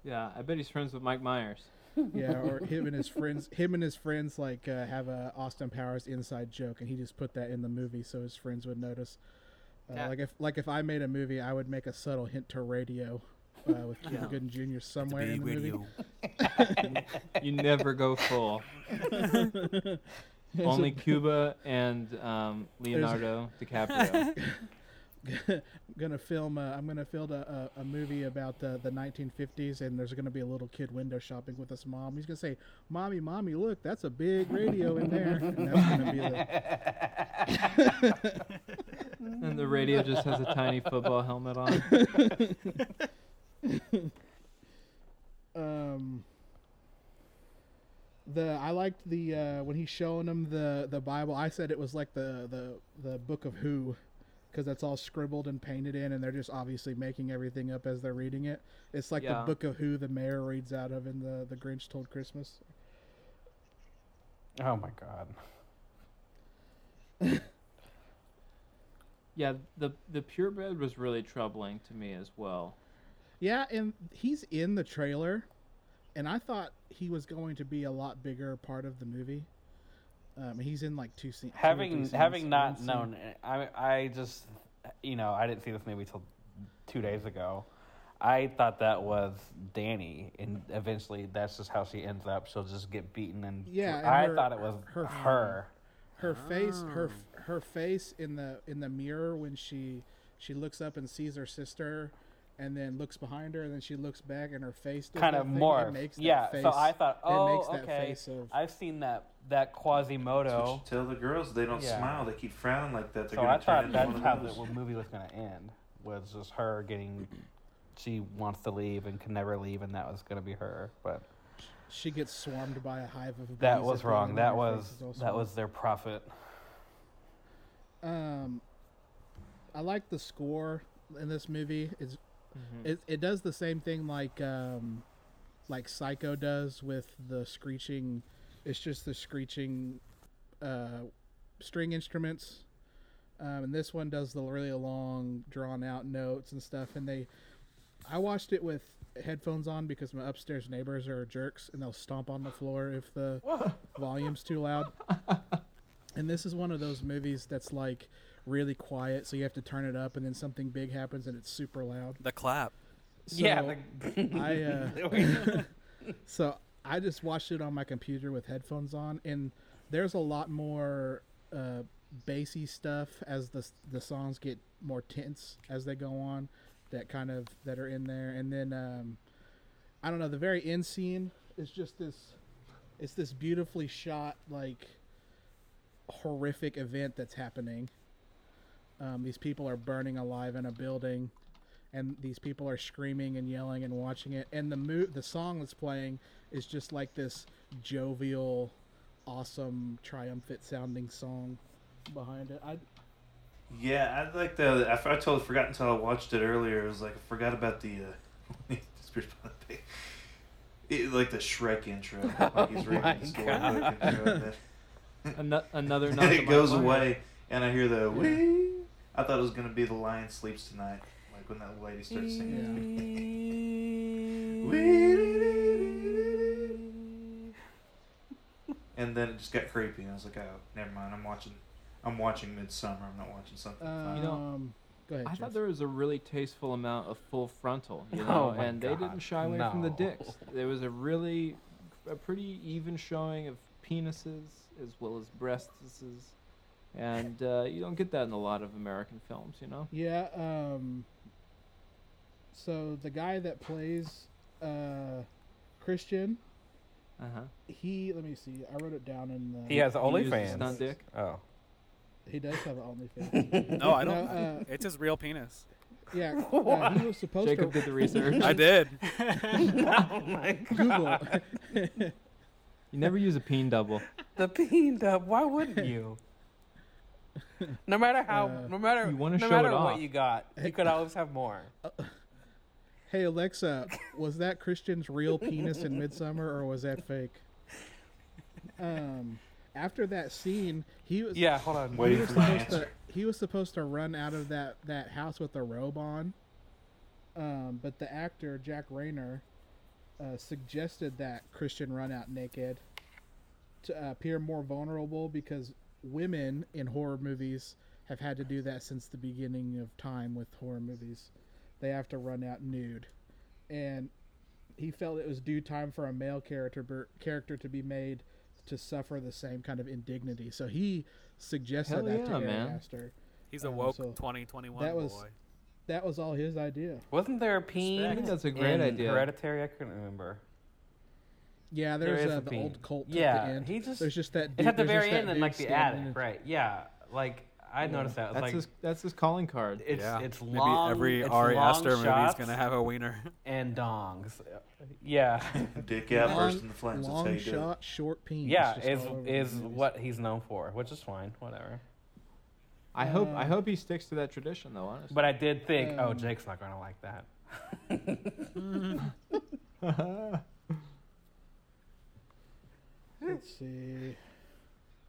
Yeah, I bet he's friends with Mike Myers. yeah, or him and his friends, him and his friends like uh, have a Austin Powers inside joke, and he just put that in the movie so his friends would notice. Uh, Yeah. Like if like if I made a movie, I would make a subtle hint to radio uh, with Cuba Yeah. Gooding Jr. somewhere in the movie. You never go full. Only Cuba and um, Leonardo DiCaprio. gonna film. A, I'm gonna film a, a, a movie about the, the 1950s, and there's gonna be a little kid window shopping with his mom. He's gonna say, "Mommy, mommy, look, that's a big radio in there." And that's gonna be the. And the radio just has a tiny football helmet on. um. The I liked the uh, when he's showing him the the Bible. I said it was like the the the book of Who, because that's all scribbled and painted in, and they're just obviously making everything up as they're reading it. It's like Yeah. the book of Who the mayor reads out of in the the Grinch Stole Christmas. Oh my god. Yeah, the the purebred was really troubling to me as well. Yeah, and he's in the trailer, and I thought he was going to be a lot bigger part of the movie. Um, he's in like two scenes. having having not known I I just you know I didn't see this movie till two days ago. I thought that was Dani, and eventually that's just how she ends up. She'll just get beaten, and Yeah, and I her- thought it was her- her. her face her Oh. her face in the in the mirror when she she looks up and sees her sister and then looks behind her and then she looks back and her face kind of thing, it more. makes that Yeah, face, so I thought, oh, makes that okay. face of I've seen that that Quasimodo. Tell the girls they don't Yeah. smile. They keep frowning like that. They're So gonna I thought into that's one how the movie was going to end. Was just her getting, she wants to leave and can never leave, and that was going to be her. But she gets swarmed by a hive of bees. that was wrong. That was face is all that was their prophet. Um, I like the score in this movie. It's Mhm. it, it does the same thing like um, like Psycho does with the screeching. It's just the screeching uh, string instruments. Um, and this one does the really long, drawn out notes and stuff. And they, I watched it with headphones on because my upstairs neighbors are jerks and they'll stomp on the floor if the volume's too loud. And this is one of those movies that's like really quiet, so you have to turn it up, and then something big happens and it's super loud. The clap. Yeah, So the- I uh, so I just watched it on my computer with headphones on, and there's a lot more uh, bassy stuff as the the songs get more tense as they go on, that kind of that are in there, and then um, I don't know the very end scene is just this, it's this beautifully shot like horrific event that's happening. Um, these people are burning alive in a building, and these people are screaming and yelling and watching it. And the mo- the song that's playing is just like this jovial, awesome, triumphant sounding song behind it. I Yeah, I like the. I totally forgot until I watched it earlier. It was like I forgot about the. Uh, Spears Upon the Pig. it, like the Shrek intro. Like he's Oh reading my the story God. book and doing another and it goes away, and I hear the wee. I thought it was gonna be the lion sleeps tonight, like when that lady starts singing. and then it just got creepy, and I was like, oh, never mind. I'm watching. I'm watching Midsommar. I'm not watching something. fun. You know, um, go ahead. I Jeff. thought there was a really tasteful amount of full frontal, you Oh know, my and they didn't shy away from the dicks. There was a really, a pretty even showing of penises as well as breasts, and uh, you don't get that in a lot of American films, you know. Yeah. Um. So the guy that plays uh, Christian, Uh huh. he let me see. I wrote it down in the. He has He uses OnlyFans. stunt dick. Oh, He does have an OnlyFans. No, I don't. No, uh, it's his real penis. yeah. Uh, he was supposed Jacob to. did the research. I did. oh my Google. You never use a peen double. the peen dub. Why wouldn't you? No matter how, Uh, no matter, You wanna no show it matter what off. you got, you could always have more. hey Alexa, was that Christian's real penis in Midsommar or was that fake? Um. After that scene, he was. Yeah, hold on. he Waiting was for my supposed to answer. he was supposed to run out of that that house with a robe on um, but the actor jack reynor uh, suggested that christian run out naked to uh, appear more vulnerable because women in horror movies have had to do that since the beginning of time with horror movies they have to run out nude and he felt it was due time for a male character ber- character to be made to suffer the same kind of indignity. So he suggested Hell that yeah, to Ari man. Aster. He's a Um, woke so 2021 that was boy. that was all his idea. Wasn't there a peen? I think that's a great in idea. Hereditary, I couldn't remember. Yeah, There there's is uh, a the peen. old cult. Yeah, at the end. he just- there's just that. It's dude- at the very end in dude like the standing attic, right? Yeah, like I Yeah. noticed that. That's like his that's his calling card. it's yeah. it's Maybe long. every it's Ari Aster movie is gonna have a wiener. and dongs. Yeah, Dick out, long, burst in the flames. That's how long you do it. shot, short penis. yeah, is all over the is what he's known for, which is fine, whatever. I hope I hope he sticks to that tradition though. Honestly, But I did think, oh, Um, Jake's not gonna like that. Let's see.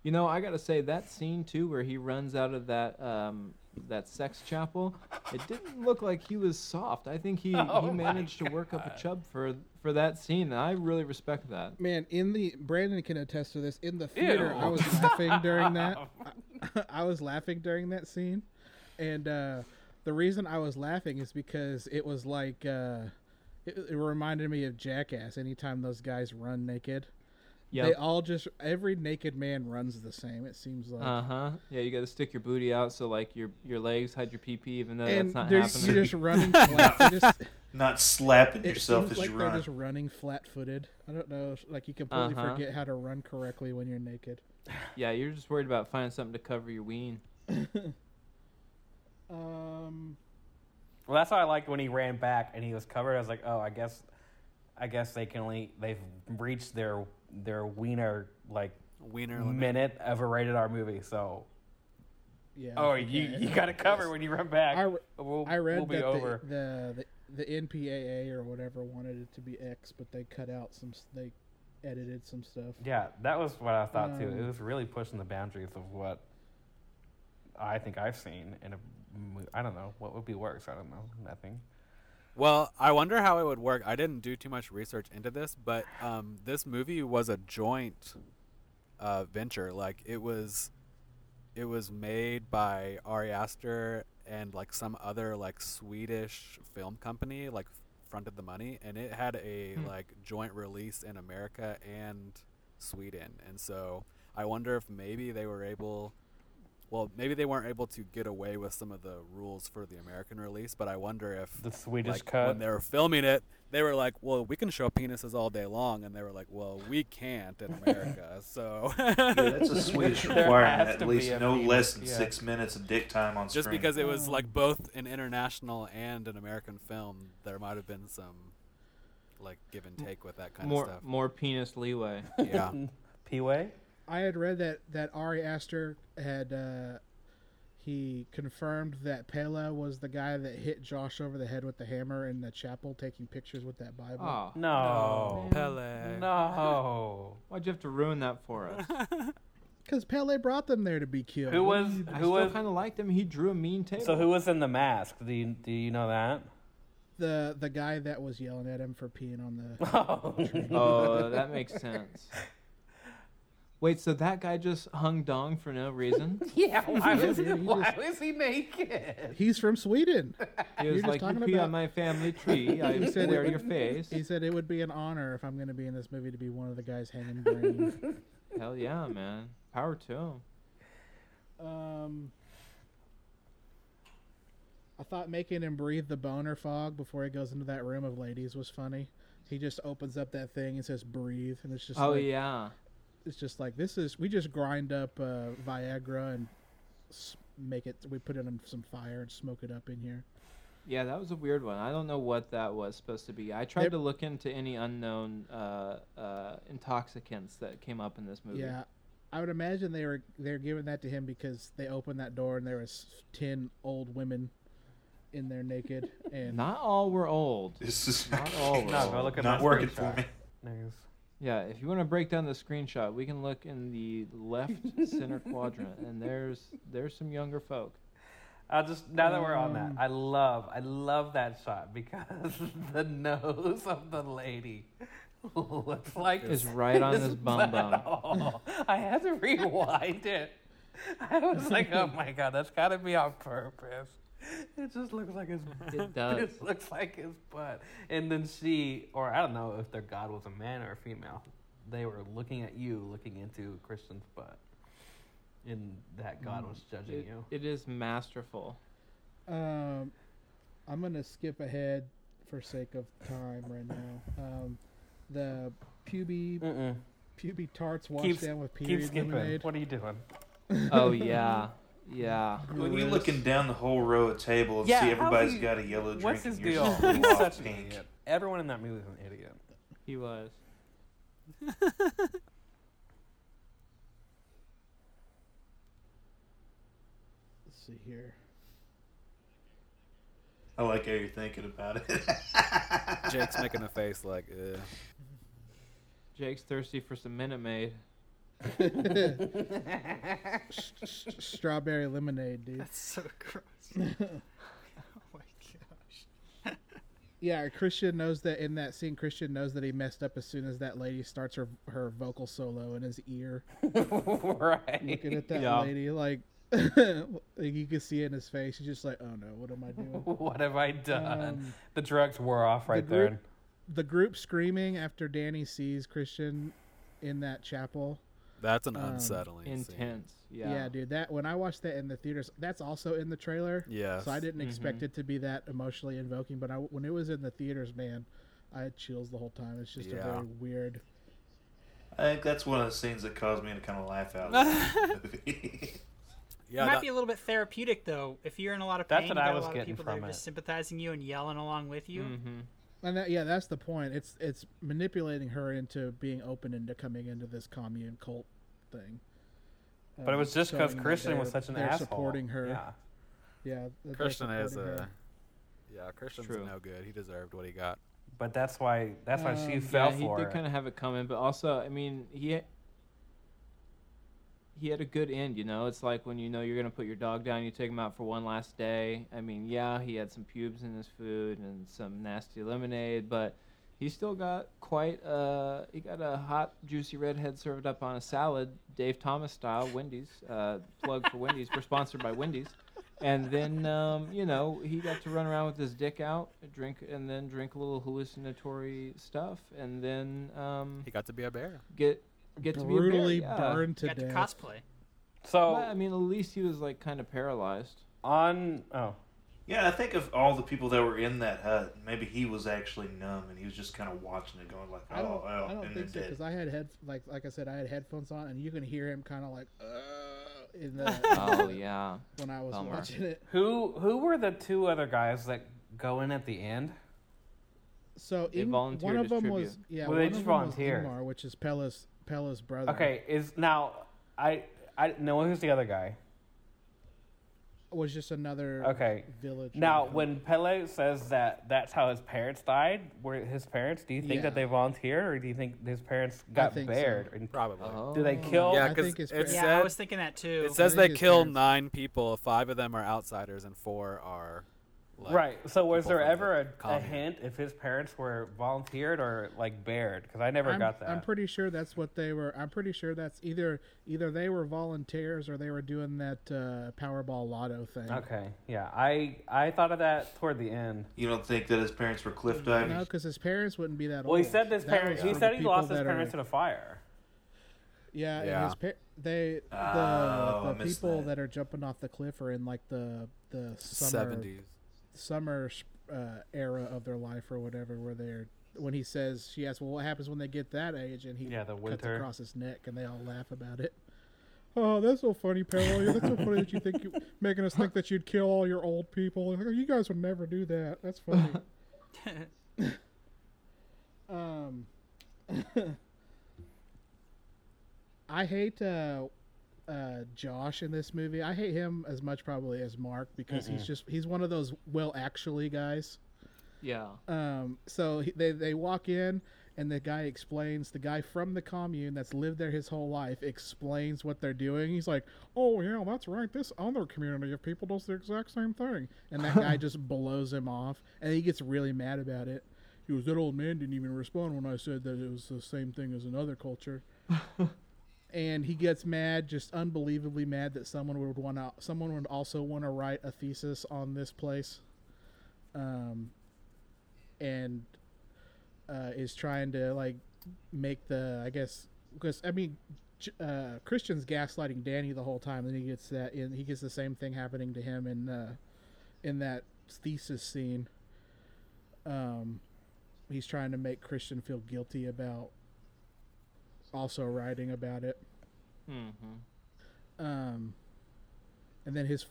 You know, I gotta say that scene too, where he runs out of that um, that sex chapel, it didn't look like he was soft. I think he, Oh he managed to work up a chub for for that scene, and I really respect that. Man, in the Brandon can attest to this. In the theater, I was laughing during that. I, I was laughing during that scene, and uh, the reason I was laughing is because it was like uh, it, it reminded me of Jackass. Anytime those guys run naked, Yeah. they all just every naked man runs the same. It seems like. Uh huh. Yeah, you got to stick your booty out so like your your legs hide your pee pee, even though and that's not they're- happening. you're just running flat. Just, Not slapping it yourself seems as like you run. they're just running flat-footed. I don't know. Like you completely Uh-huh. forget how to run correctly when you're naked. yeah, you're just worried about finding something to cover your ween. Um. Well, that's why I liked when he ran back and he was covered. I was like, oh, I guess, I guess they can only they've reached their their wiener like Wiener limit. minute of a rated R movie. So, Yeah. oh, you okay. you got to cover when you run back. I, re- we'll, I read we'll be that over. The, the the the MPAA or whatever wanted it to be X, but they cut out some. They edited some stuff. Yeah, that was what I thought too. It Um, was really pushing the boundaries of what I think I've seen in a mo- I don't know what would be worse. I don't know nothing. Well, I wonder how it would work. I didn't do too much research into this, but um, this movie was a joint uh, venture. Like it was, it was made by Ari Aster and like some other like Swedish film company like fronted the money, and it had a Hmm. like joint release in America and Sweden. And so I wonder if maybe they were able. Well, maybe they weren't able to get away with some of the rules for the American release, but I wonder if The Swedish like, cut. when they were filming it, they were like, "Well, we can show penises all day long," and they were like, "Well, we can't in America." So Yeah, that's a Swedish requirement. At least no penis, less than yeah. six minutes of dick time on just screen. Just because it was like both an international and an American film, there might have been some like give and take with that kind more of stuff. more penis leeway. Yeah. P-way? I had read that that Ari Aster had uh, he confirmed that Pelle was the guy that hit Josh over the head with the hammer in the chapel, taking pictures with that Bible. Oh No. Pelle. No. why'd you have to ruin that for us? Because Pelle brought them there to be killed. Who was do I who still was kind of liked him. He drew a mean table. so who was in the mask? Do you do you know that? the the guy that was yelling at him for peeing on the? Oh. Oh, that makes sense. Wait, so that guy just hung dong for no reason? yeah. Why Yeah, was dude, he why just- was he naked? He's from Sweden. He You're was like, "You talking pee about- on my family tree. I He said wear it- your face." He said it would be an honor if I'm going to be in this movie to be one of the guys hanging green. Hell yeah, man! Power to him. um, I thought making him breathe the boner fog before he goes into that room of ladies was funny. He just opens up that thing and says "breathe," and it's just Oh like, yeah. It's just like this is we just grind up uh, Viagra and make it. We put it on some fire and smoke it up in here. Yeah, that was a weird one. I don't know what that was supposed to be. I tried They're- to look into any unknown uh, uh, intoxicants that came up in this movie. Yeah, I would imagine they were they're giving that to him because they opened that door and there was ten old women in there naked and Not all were old. This is Not all were No, go old. look at not working for me. There's- Yeah, if you want to break down the screenshot, we can look in the left center quadrant, and there's there's some younger folk. I'll just now that we're on that, Um, I love I love that shot because the nose of the lady looks like Is right on his bum bum. Oh, I had to rewind it. I was like, oh my god, that's got to be on purpose. It just looks like his. It does. It looks like his butt. And then she, or I don't know if their god was a man or a female. They were looking at you, looking into Christian's butt. and that God was judging It- you. It is masterful. Um, I'm gonna skip ahead for sake of time right now. Um, the puby Mm-mm. puby tarts washed Keep, down with keep period skipping. lemonade. What are you doing? Oh yeah, yeah. When you're looking down the whole row of tables, Yeah, see how's everybody's he- got a yellow drink. What's his and yours deal? is a He's little such off an pink. idiot. Everyone in that movie is an idiot. He was. Let's see here. I like how you're thinking about it. Jake's making a face like, uh, Jake's thirsty for some Minute Maid. S- s- Strawberry lemonade, dude. That's so gross. oh my gosh. Yeah, Christian knows that in that scene. Christian knows that he messed up as soon as that lady starts her her vocal solo in his ear. right. Looking at that Yeah. lady, like, like you can see it in his face. He's just like, "Oh no, what am I doing?" what have I done? Um, the drugs wore off right group- there. the group screaming after Dani sees Christian in that chapel. That's an Um, unsettling scene. Intense. Yeah. Yeah. dude. That when I watched that in the theaters, that's also in the trailer. Yeah. So I didn't expect Mhm. it to be that emotionally invoking, but I, when it was in the theaters, man, I had chills the whole time. It's just a very weird. I think that's one of the scenes that caused me to kind of laugh out. loud the movie. Yeah, it might that- be a little bit therapeutic though. If you're in a lot of pain, That's pain, what you I was a lot of getting people that from are just sympathizing you and yelling along with you. Mm-hmm. And that, yeah, that's the point. It's it's manipulating her into being open into coming into this commune cult thing. But it Um, was just because showing Christian was such an they're asshole. supporting her. Yeah. Yeah, that Christian is supporting her. yeah, Christian's True. no good. He deserved what he got. But that's why that's why she Um, fell yeah, he for did it. kind of have it coming, but also, I mean, he he had a good end. You know, it's like when you know you're gonna put your dog down, you take him out for one last day. I mean, yeah, he had some pubes in his food and some nasty lemonade, but he still got quite uh he got a hot juicy redhead served up on a salad dave thomas style wendy's uh plug for wendy's we're sponsored by wendy's and then um you know he got to run around with his dick out drink and then drink a little hallucinatory stuff and then um He got to be a bear. get get to be brutally a bear, yeah. burned to Got to cosplay. So But, i mean at least he was like kind of paralyzed on oh yeah, I think of all the people that were in that hut, maybe he was actually numb and he was just kind of watching it, going like, "Oh, I don't, oh," I don't and think so because I had head like like I said I had headphones on and you can hear him kind of like uh, in the oh yeah when I was Bummer. watching it. who who were the two other guys that go in at the end? So They Ing- volunteered one of them tribute. was yeah Well, one they of just them was volunteered. Ingmar, which is Pelle's Pelle's brother. Okay, is now I I know who's the other guy. Was just another Okay. village. Now, when Pelle says that that's how his parents died, were his parents? Do you think Yeah. that they volunteered, or do you think his parents got think so. bared? And Probably. oh. do they oh. kill? Yeah, I 'cause think it's it fair. Yeah, said- I was thinking that too. It says think they his kill parents- nine people. Five of them are outsiders, and four are. Like, right. So was there ever a, a hint if his parents were volunteered or like bared? Because I never I'm, got that. I'm pretty sure that's what they were. I'm pretty sure that's either either they were volunteers or they were doing that uh, Powerball Lotto thing. okay. Yeah. I I thought of that toward the end. You don't think that his parents were cliff divers? No, because his parents wouldn't be that old. Well, he said his parents. He said he lost his that are- parents in a fire. Yeah, and Yeah. his pa- they Oh, the, the people that. that. are jumping off the cliff are in like the the summer Seventies. Summer uh, era of their life or whatever, where they're when he says she asks, "Well, what happens when they get that age?" and he Yeah, the cuts winter. across his neck, and they all laugh about it. Oh, that's so funny, Pelle. That's so funny that you think you making us think that you'd kill all your old people. You guys would never do that. That's funny. um, I hate uh, uh, Josh in this movie. I hate him as much probably as Mark because he's Mm-mm. just he's one of those well actually guys. yeah Um, so he, they they walk in and the guy explains. The guy from the commune that's lived there his whole life explains what they're doing. He's like, "Oh yeah, that's right. This other community of people does the exact same thing." And that guy just blows him off, and he gets really mad about it. He goes, "That old man didn't even respond when I said that it was the same thing as another culture." and he gets mad, just unbelievably mad that someone would want to, someone would also want to write a thesis on this place, um, and uh, is trying to like make the, I guess, because I mean, uh, Christian's gaslighting Dani the whole time, and he gets that in. He gets the same thing happening to him in uh, in that thesis scene. Um, he's trying to make Christian feel guilty about also writing about it. Mm-hmm. Um, and then his.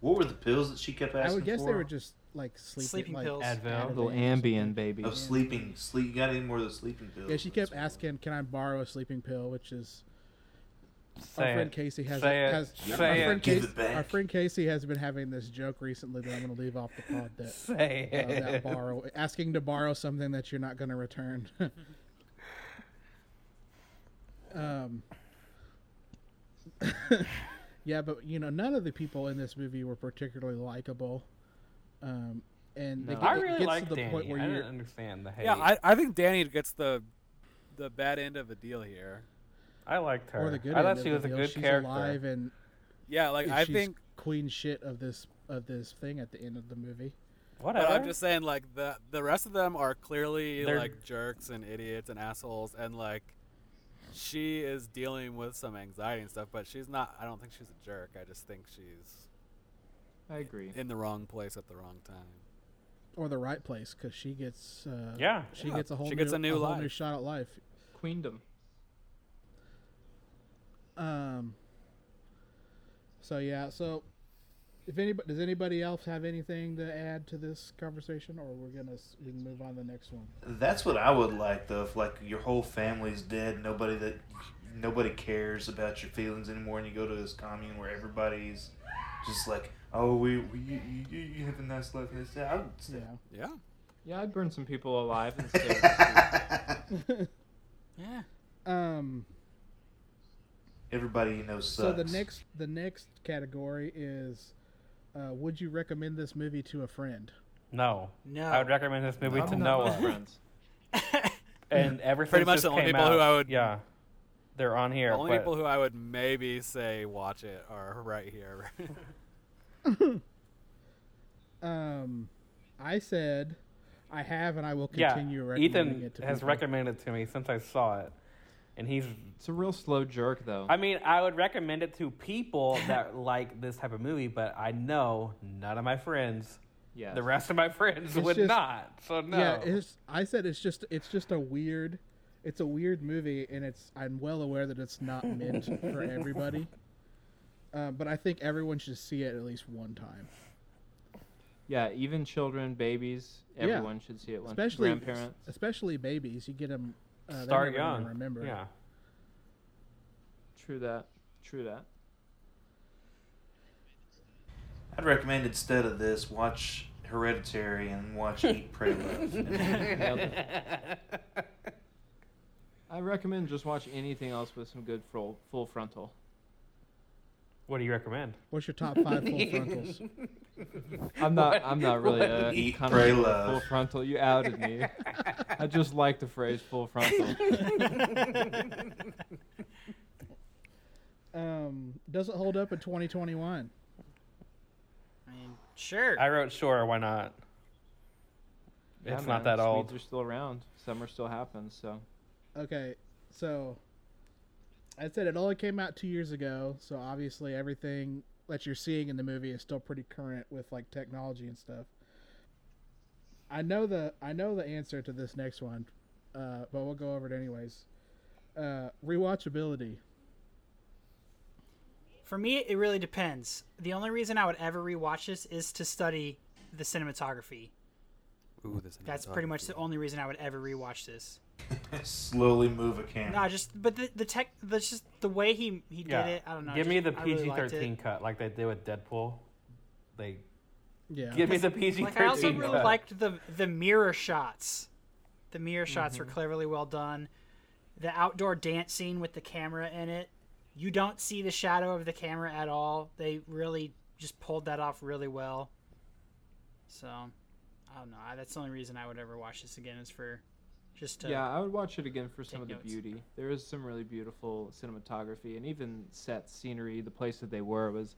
What were the pills that she kept asking I would guess for? they were just like sleeping, Sleeping like pills. Advil. Little. Ambien, baby. Oh, sleeping. Sleep. You got any more of the sleeping pills? Yeah, she kept asking, "Can I borrow a sleeping pill?" Which is our Say friend it. Casey has Say it. has Say our it. friend Casey, our friend Casey has been having this joke recently that I'm going to leave off the pod that Say uh, that borrow asking to borrow something that you're not going to return. um. yeah, but you know, none of the people in this movie were particularly likable. Um, and they No. get, I really gets like to the Dani. point where I you're didn't understand the hate. Yeah, I, I think Dani gets the the bad end of the deal here. I liked her. or the good I end thought of she was a deal. good she's character. alive and Yeah, like I she's think queen shit of this of this thing at the end of the movie. Whatever. But I'm just saying, like the the rest of them are clearly They're- like jerks and idiots and assholes, and like she is dealing with some anxiety and stuff. But she's not. I don't think she's a jerk. I just think she's I agree. in the wrong place at the wrong time. or the right place because she gets uh, Yeah. she Yeah, gets a whole she new, gets a new whole new shot at life. Queendom. Um. So yeah, so if anybody does anybody else have anything to add to this conversation, or we're gonna we can move on to the next one. That's what I would like though. If like your whole family's dead, nobody that nobody cares about your feelings anymore, and you go to this commune where everybody's just like, oh, we, we you, you, you have a nice life. And it's, I would Yeah. Yeah. Yeah, I'd burn some people alive instead. Yeah. Um. Everybody you know sucks. So the next the next category is, uh, would you recommend this movie to a friend? No. No. I would recommend this movie Not to no Noah. friends. And ever Pretty much the only came people who I would- Yeah. They're on here. The only but people who I would maybe say watch it are right here. Um, I said, I have and I will yeah, continue recommending Ethan it to has people. recommended it to me since I saw it. And he's It's a real slow jerk, though. I mean, I would recommend it to people that like this type of movie, but I know none of my friends, yeah. the rest of my friends It's would just- not. So no. Yeah, it's. I said it's just. It's just a weird. It's a weird movie, and it's. I'm well aware that it's not meant for everybody. Uh, but I think everyone should see it at least one time, Yeah, even children, babies, Yeah. everyone should see it once. especially grandparents. especially babies. You get them. Uh, they're Start never gonna young. Remember. Yeah. True that. True that. I'd recommend instead of this, watch Hereditary and watch Eat, Pray, Love. I recommend just watch anything else with some good full full frontal. What do you recommend? What's your top five full frontals? I'm not. I'm not really a Eat, connoisseur pray, of love. full frontal. You outed me. I just like the phrase full frontal. Um, does it hold up in 2021? I mean, sure. I wrote sure, why not? Yeah, it's man, not that old. Swedes are still around. Summer still happens. So Okay, so I said it only came out two years ago, so obviously everything that you're seeing in the movie is still pretty current with like technology and stuff. I know the I know the answer to this next one, uh, but we'll go over it anyways. Uh, rewatchability. For me, it really depends. The only reason I would ever rewatch this is to study the cinematography. Ooh, this That's pretty much the only reason I would ever rewatch this. Slowly move a camera. No, just but the the tech, that's just the way he he yeah. did it. I don't know. Give just- me the I really PG liked it. thirteen cut like they did with Deadpool. They Yeah. give me the PG Like I also thirteen really cut. liked the the mirror shots. The mirror shots Mm-hmm. were cleverly well done. The outdoor dance scene with the camera in it, you don't see the shadow of the camera at all. They really just pulled that off really well. So, I don't know. I, that's the only reason I would ever watch this again is for just to yeah, I would watch it again for some of the notes. beauty. There is some really beautiful cinematography and even set scenery. The place that they were was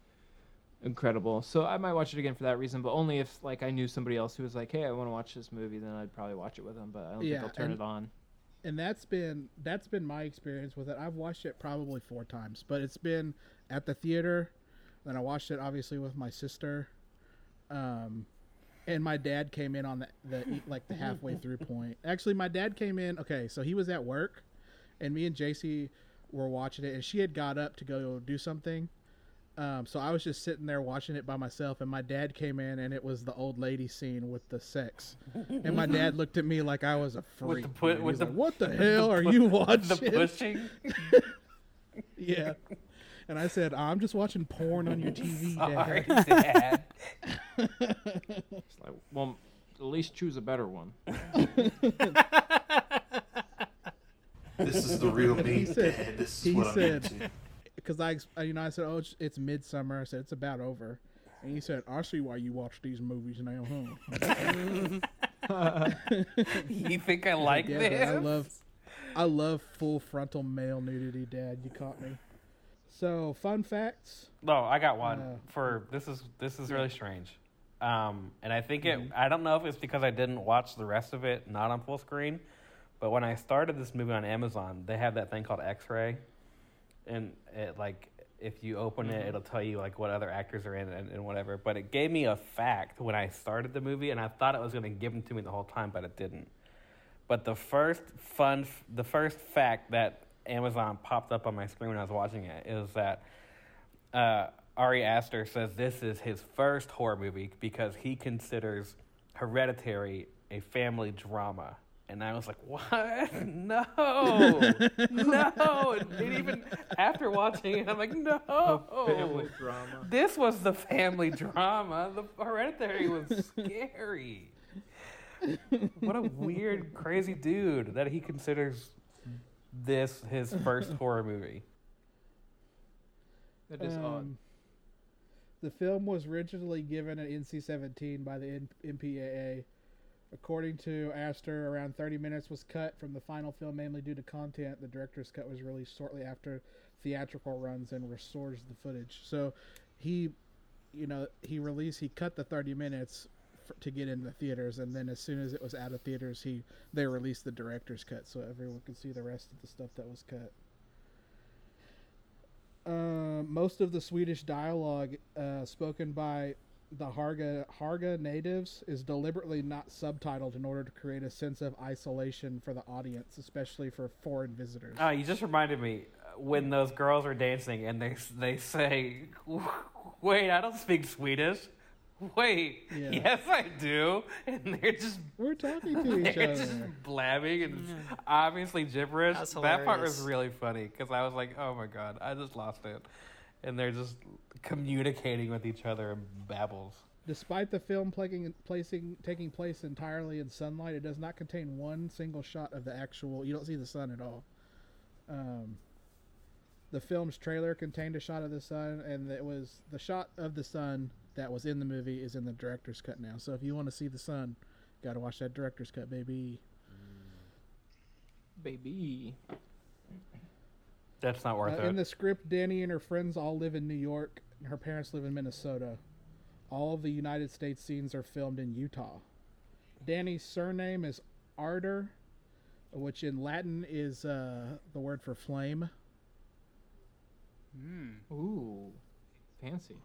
incredible. So I might watch it again for that reason, but only if like I knew somebody else who was like, "Hey, I want to watch this movie," then I'd probably watch it with them. But I don't Yeah, think I'll turn and- it on. and that's been that's been my experience with it. I've watched it probably four times, but it's been at the theater. Then I watched it obviously with my sister, um, and my dad came in on the, the like the halfway through point. Actually, my dad came in. Okay, so he was at work, and me and JC were watching it, and she had got up to go do something. Um, so I was just sitting there watching it by myself, and my dad came in, and it was the old lady scene with the sex, and my dad looked at me like I was a freak. With the put, dude. with He's the like, what the with hell are pu- you watching? The pushing. yeah. And I said, I'm just watching porn on your TV, Sorry, Dad. Dad. It's like, well, at least choose a better one. This is the real me, He said, Dad. This is he what I'm into. because I, you know, I said, oh, it's, it's Midsommar. I said, it's about over. And he said, I see why you watch these movies now, huh? you think I like yeah, this? I love, I love full frontal male nudity, Dad. You caught me. So, fun facts. No, I got one Uh, for this is this is really strange. Um, and I think it Mhm. I don't know if it's because I didn't watch the rest of it not on full screen, but when I started this movie on Amazon, they have that thing called X-ray, and it like if you open it, Mhm. it'll tell you like what other actors are in and, and whatever. But it gave me a fact when I started the movie, and I thought it was going to give them to me the whole time, but it didn't. But the first fun, the first fact that Amazon popped up on my screen when I was watching it is that uh, Ari Aster says this is his first horror movie because he considers Hereditary a family drama. And I was like, what? No, no. And even after watching it, I'm like, no. family drama. This was the family drama. The Hereditary was scary. what a weird, crazy dude that he considers this his first horror movie. That is um, odd. The film was originally given an NC-17 by the N- MPAA. According to Aster, around 30 minutes was cut from the final film mainly due to content. The director's cut was released shortly after theatrical runs and restores the footage. So he, you know, he released, he cut the 30 minutes f- to get into theaters, and then as soon as it was out of theaters, he they released the director's cut so everyone could see the rest of the stuff that was cut. Uh, most of the Swedish dialogue uh, spoken by the Harga Harga natives is deliberately not subtitled in order to create a sense of isolation for the audience, especially for foreign visitors. Oh, you just reminded me uh, when those girls are dancing and they they say, "Wait, I don't speak Swedish." Wait, Yeah. yes, I do. And they're just We're talking to each they're other. just blabbing and it's obviously gibberish. That's That part was really funny because I was like, "Oh my god, I just lost it," and they're just communicating with each other in babbles. Despite the film placing, placing taking place entirely in sunlight, it does not contain one single shot of the actual. You don't see the sun at all. Um, the film's trailer contained a shot of the sun, and it was the shot of the sun that was in the movie is in the director's cut now. So if you want to see the sun, got to watch that director's cut, baby. Baby. That's not worth Uh, it. in the script, Dani and her friends all live in New York, and her parents live in Minnesota. All of the United States scenes are filmed in Utah. Dani's surname is Ardor, which in Latin is uh, the word for flame. Ooh, fancy.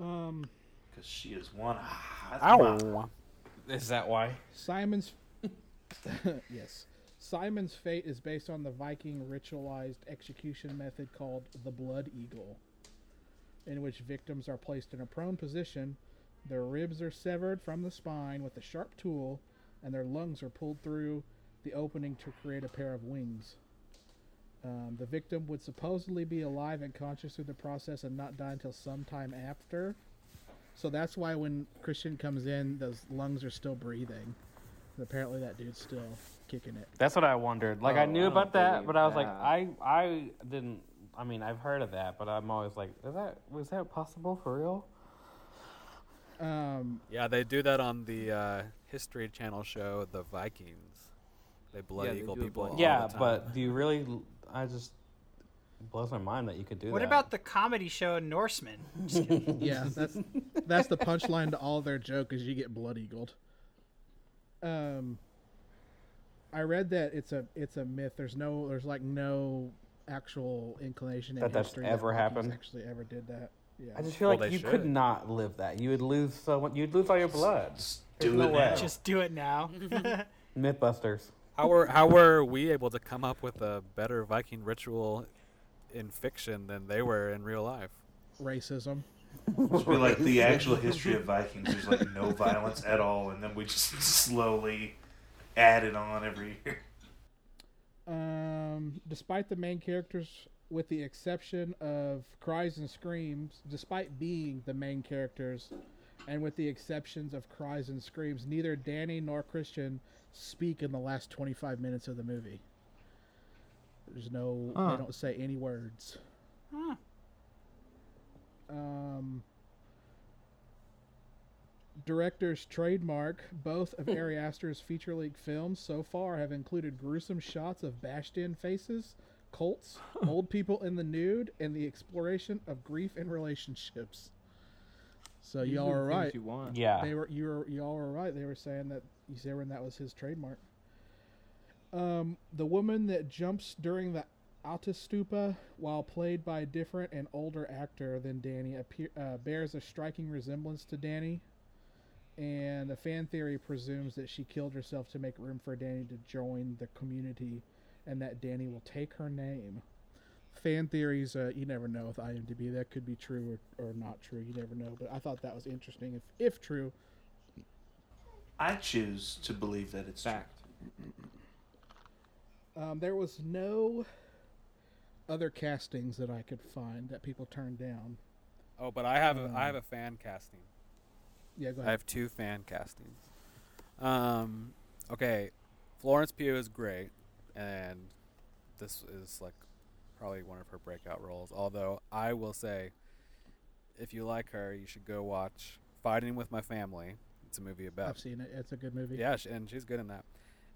Um, Because she is one hot Ow. Is that why? Simon's yes, Simon's fate is based on the Viking ritualized execution method called the Blood Eagle, in which victims are placed in a prone position, their ribs are severed from the spine with a sharp tool, and their lungs are pulled through the opening to create a pair of wings. Um, the victim would supposedly be alive and conscious through the process and not die until sometime after. So that's why when Christian comes in, those lungs are still breathing. Apparently, that dude's still kicking it. That's what I wondered. Like I Oh, knew I about that, but I was like. I I didn't. I mean, I've heard of that, but I'm always like, is that was that possible for real? Um, Yeah, they do that on the uh, History Channel show, The Vikings. They blood Yeah, eagle do people. blood- all yeah, the time. but do you really? I just it blows my mind that you could do What that. What about the comedy show Norsemen? Yeah, that's that's the punchline to all their joke is you get blood eagled. um, I read that it's a it's a myth. There's no there's like no actual inclination in That that's history ever Vikings happened? Actually, ever did that? Yeah. I just feel Well, like you should. could not live that. You would lose so. You'd lose all your blood. There's do no it way. now. Just do it now. Mythbusters. How were how were we able to come up with a better Viking ritual in fiction than they were in real life? Racism. Just be like the actual history of Vikings. There's like no violence at all, and then we just slowly add it on every year. Um, despite the main characters, with the exception of cries and screams, despite being the main characters, and with the exceptions of cries and screams, neither Dani nor Christian speak in the last 25 minutes of the movie. There's no, Huh. they don't say any words. Huh. Um, director's trademark, both of Ari Aster's feature length films so far have included gruesome shots of bashed in faces, cults, old people in the nude, and the exploration of grief and relationships. So These y'all are are the things right. you want. Yeah. They were you were y'all were right. They were saying that when that was his trademark. Um, the woman that jumps during the ättestupa, while played by a different and older actor than Dani, appear, uh, bears a striking resemblance to Dani. And the fan theory presumes that she killed herself to make room for Dani to join the community, and that Dani will take her name. Fan theories, uh, you never know with IMDb. That could be true or, or not true. You never know. But I thought that was interesting. If if true, I choose to believe that it's Fact. Um, there was no other castings that I could find that people turned down. Oh, but I have a, Um, I have a fan casting. Yeah, go I have two fan castings. Um, okay, Florence Pugh is great, and this is like probably one of her breakout roles. Although I will say, if you like her, you should go watch Fighting with My Family. It's a movie about I've seen it. It's a good movie. yeah, sh- and she's good in that.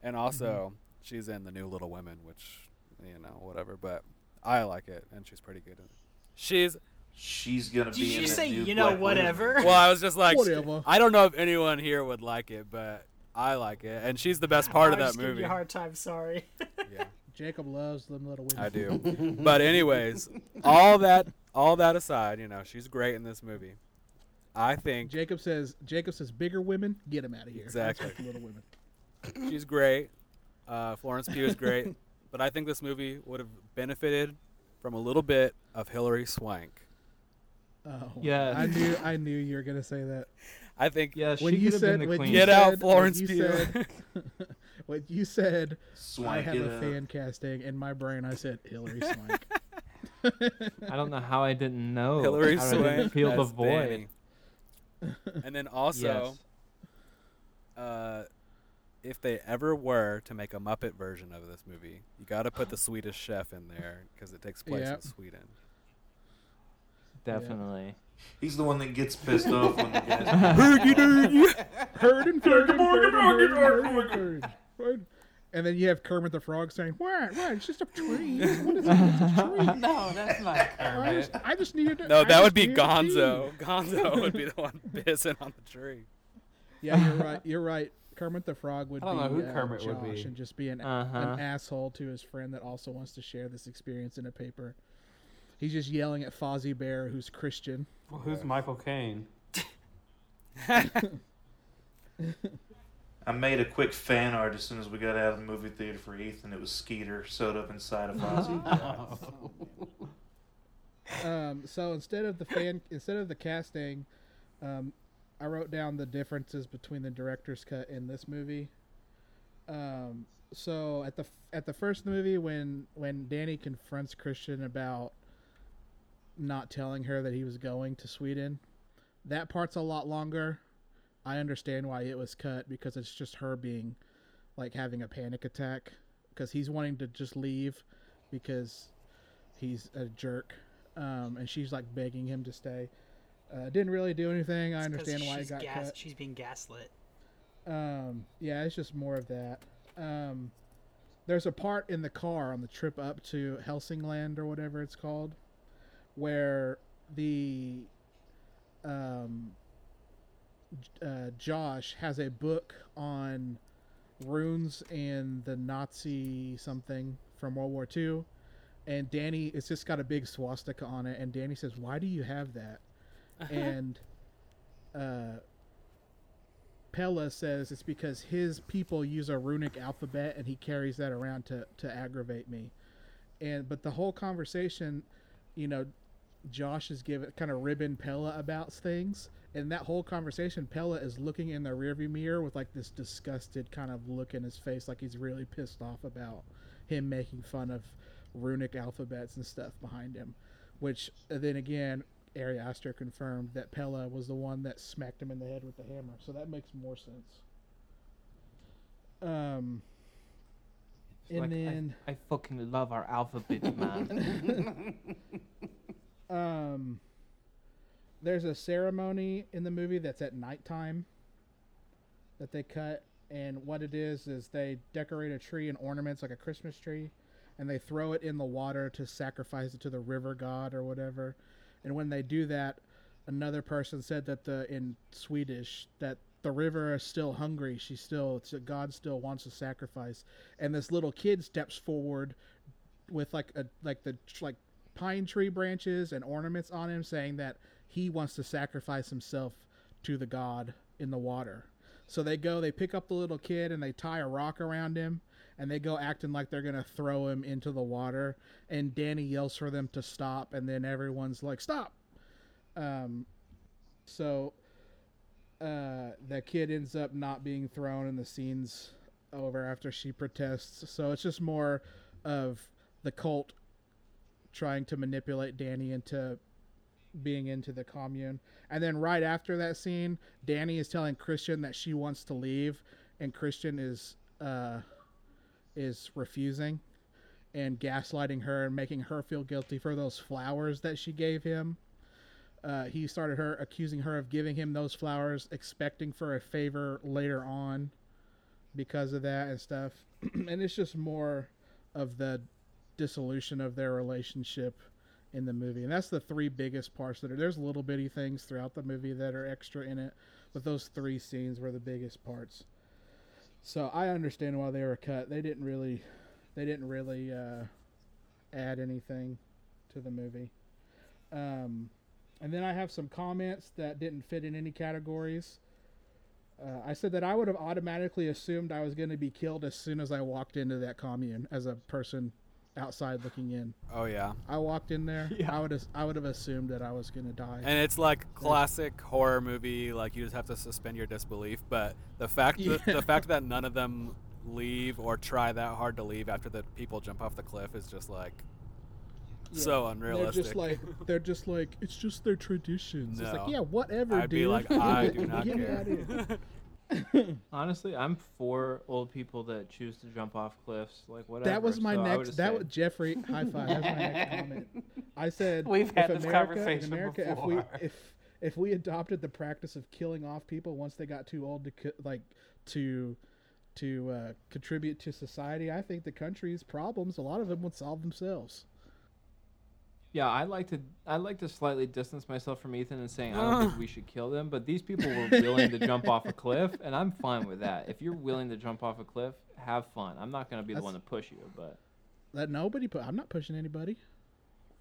And also, mm-hmm. she's in the new Little Women, which you know whatever, but I like it, and she's pretty good in it. She's She's gonna Did be. in you that say you know Black whatever? movie. well, I was just like, Whatever. I don't know if anyone here would like it, but I like it, and she's the best part I of that was giving movie. you a hard time. Sorry. Yeah, Jacob loves them little women. I do. but anyways, all that all that aside, you know, she's great in this movie. I think Jacob says Jacob says bigger women, get them out of here. Exactly. That's little women. she's great. Uh, Florence Pugh is great, but I think this movie would have benefited from a little bit of Hilary Swank. Oh, Yes. I knew I knew you were gonna say that. I think Yeah, When she you have said been the when queen. you Get out, Florence when Pugh. said- when you said I have a up. fan casting in my brain, I said Hilary Swank. I don't know how I didn't know. Hilary how I didn't Swank feel the as void. Dani. And then also, uh, if they ever were to make a Muppet version of this movie, you got to put the Swedish Chef in there because it takes place Yep. in Sweden. Definitely. He's the one that gets pissed off when the guys. Heard and heard and heard and heard and heard and heard. Heard. And then you have Kermit the Frog saying, "What? What? It's just a tree. What is it? It's a tree. no, that's not I just, I just needed to." No, I that just would be needed to Gonzo. Gonzo would be the one pissing on the tree. Yeah, you're right. You're right. Kermit the Frog would I don't be know who uh, Kermit Josh would be. and just be an, Uh-huh. an asshole to his friend that also wants to share this experience in a paper. He's just yelling at Fozzie Bear, who's Christian. Well, who's Michael Caine? I made a quick fan art as soon as we got out of the movie theater for Ethan. It was Skeeter sewed up inside of Fozzie. um, so instead of the fan, instead of the casting, um, I wrote down the differences between the director's cut and this movie. Um, so at the at the first movie, when when Dani confronts Christian about not telling her that he was going to Sweden, that part's a lot longer. I understand why it was cut because it's just her being like having a panic attack because he's wanting to just leave because he's a jerk um, and she's like begging him to stay. Uh, didn't really do anything. I understand why it got gas- cut. She's being gaslit. Um, yeah, it's just more of that. Um, there's a part in the car on the trip up to Helsingland or whatever it's called, where the um, uh, Josh has a book on runes and the Nazi something from World War II, and Dani it's just got a big swastika on it, and Dani says, "Why do you have that?" and uh, Pelle says it's because his people use a runic alphabet, and he carries that around to to aggravate me. And but the whole conversation, you know, Josh is giving kind of ribbing Pelle about things, and that whole conversation, Pelle is looking in the rearview mirror with like this disgusted kind of look in his face, like he's really pissed off about him making fun of runic alphabets and stuff behind him. Which uh, then again, Ari Aster confirmed that Pelle was the one that smacked him in the head with the hammer, so that makes more sense. Um, and Like, I- then I, fucking love our alphabet, man. um, there's a ceremony in the movie that's at nighttime that they cut, and what it is is they decorate a tree and ornaments like a Christmas tree, and they throw it in the water to sacrifice it to the river god or whatever. And when they do that, another person said that the in Swedish that the river is still hungry. She still, God still wants a sacrifice. And this little kid steps forward with like a like the like pine tree branches and ornaments on him, saying that he wants to sacrifice himself to the god in the water. So they go, they pick up the little kid and they tie a rock around him and they go acting like they're gonna throw him into the water. And Dani yells for them to stop, and then everyone's like, "Stop!" Um, so uh, the kid ends up not being thrown, and the scene's over after she protests. So it's just more of the cult trying to manipulate Dani into being into the commune. And then right after that scene, Dani is telling Christian that she wants to leave, and Christian is uh, is refusing and gaslighting her and making her feel guilty for those flowers that she gave him. Uh, he started her accusing her of giving him those flowers, expecting for a favor later on because of that and stuff. and it's just more of the dissolution of their relationship in the movie. And that's the three biggest parts that are there's little bitty things throughout the movie that are extra in it, but those three scenes were the biggest parts. So I understand why they were cut. They didn't really they didn't really uh, add anything to the movie. Um, and then I have some comments that didn't fit in any categories. Uh, I said that I would have automatically assumed I was going to be killed as soon as I walked into that commune as a person outside looking in. Oh yeah. I walked in there. I would have I would have assumed that I was going to die. And it's like classic horror movie. Like you just have to suspend your disbelief. But the fact that Yeah. the fact that none of them leave or try that hard to leave after the people jump off the cliff is just like so Yeah. unrealistic. They're just like they're just like it's just their traditions. It's like yeah, whatever, I'd dude. be like, I do not care. Outta here. Honestly, I'm for old people that choose to jump off cliffs. Like whatever. That was my so next. That say- was Jeffrey. High five. That's my next comment. I said We've if had this America, conversation in America, if before. we if if we adopted the practice of killing off people once they got too old to co- like to to uh, contribute to society, I think the country's problems a lot of them would solve themselves. Yeah, I like to I like to slightly distance myself from Ethan and saying I don't think we should kill them, but these people were willing to jump off a cliff, and I'm fine with that. If you're willing to jump off a cliff, have fun. I'm not going to be the one to push you, but let nobody put. I'm not pushing anybody.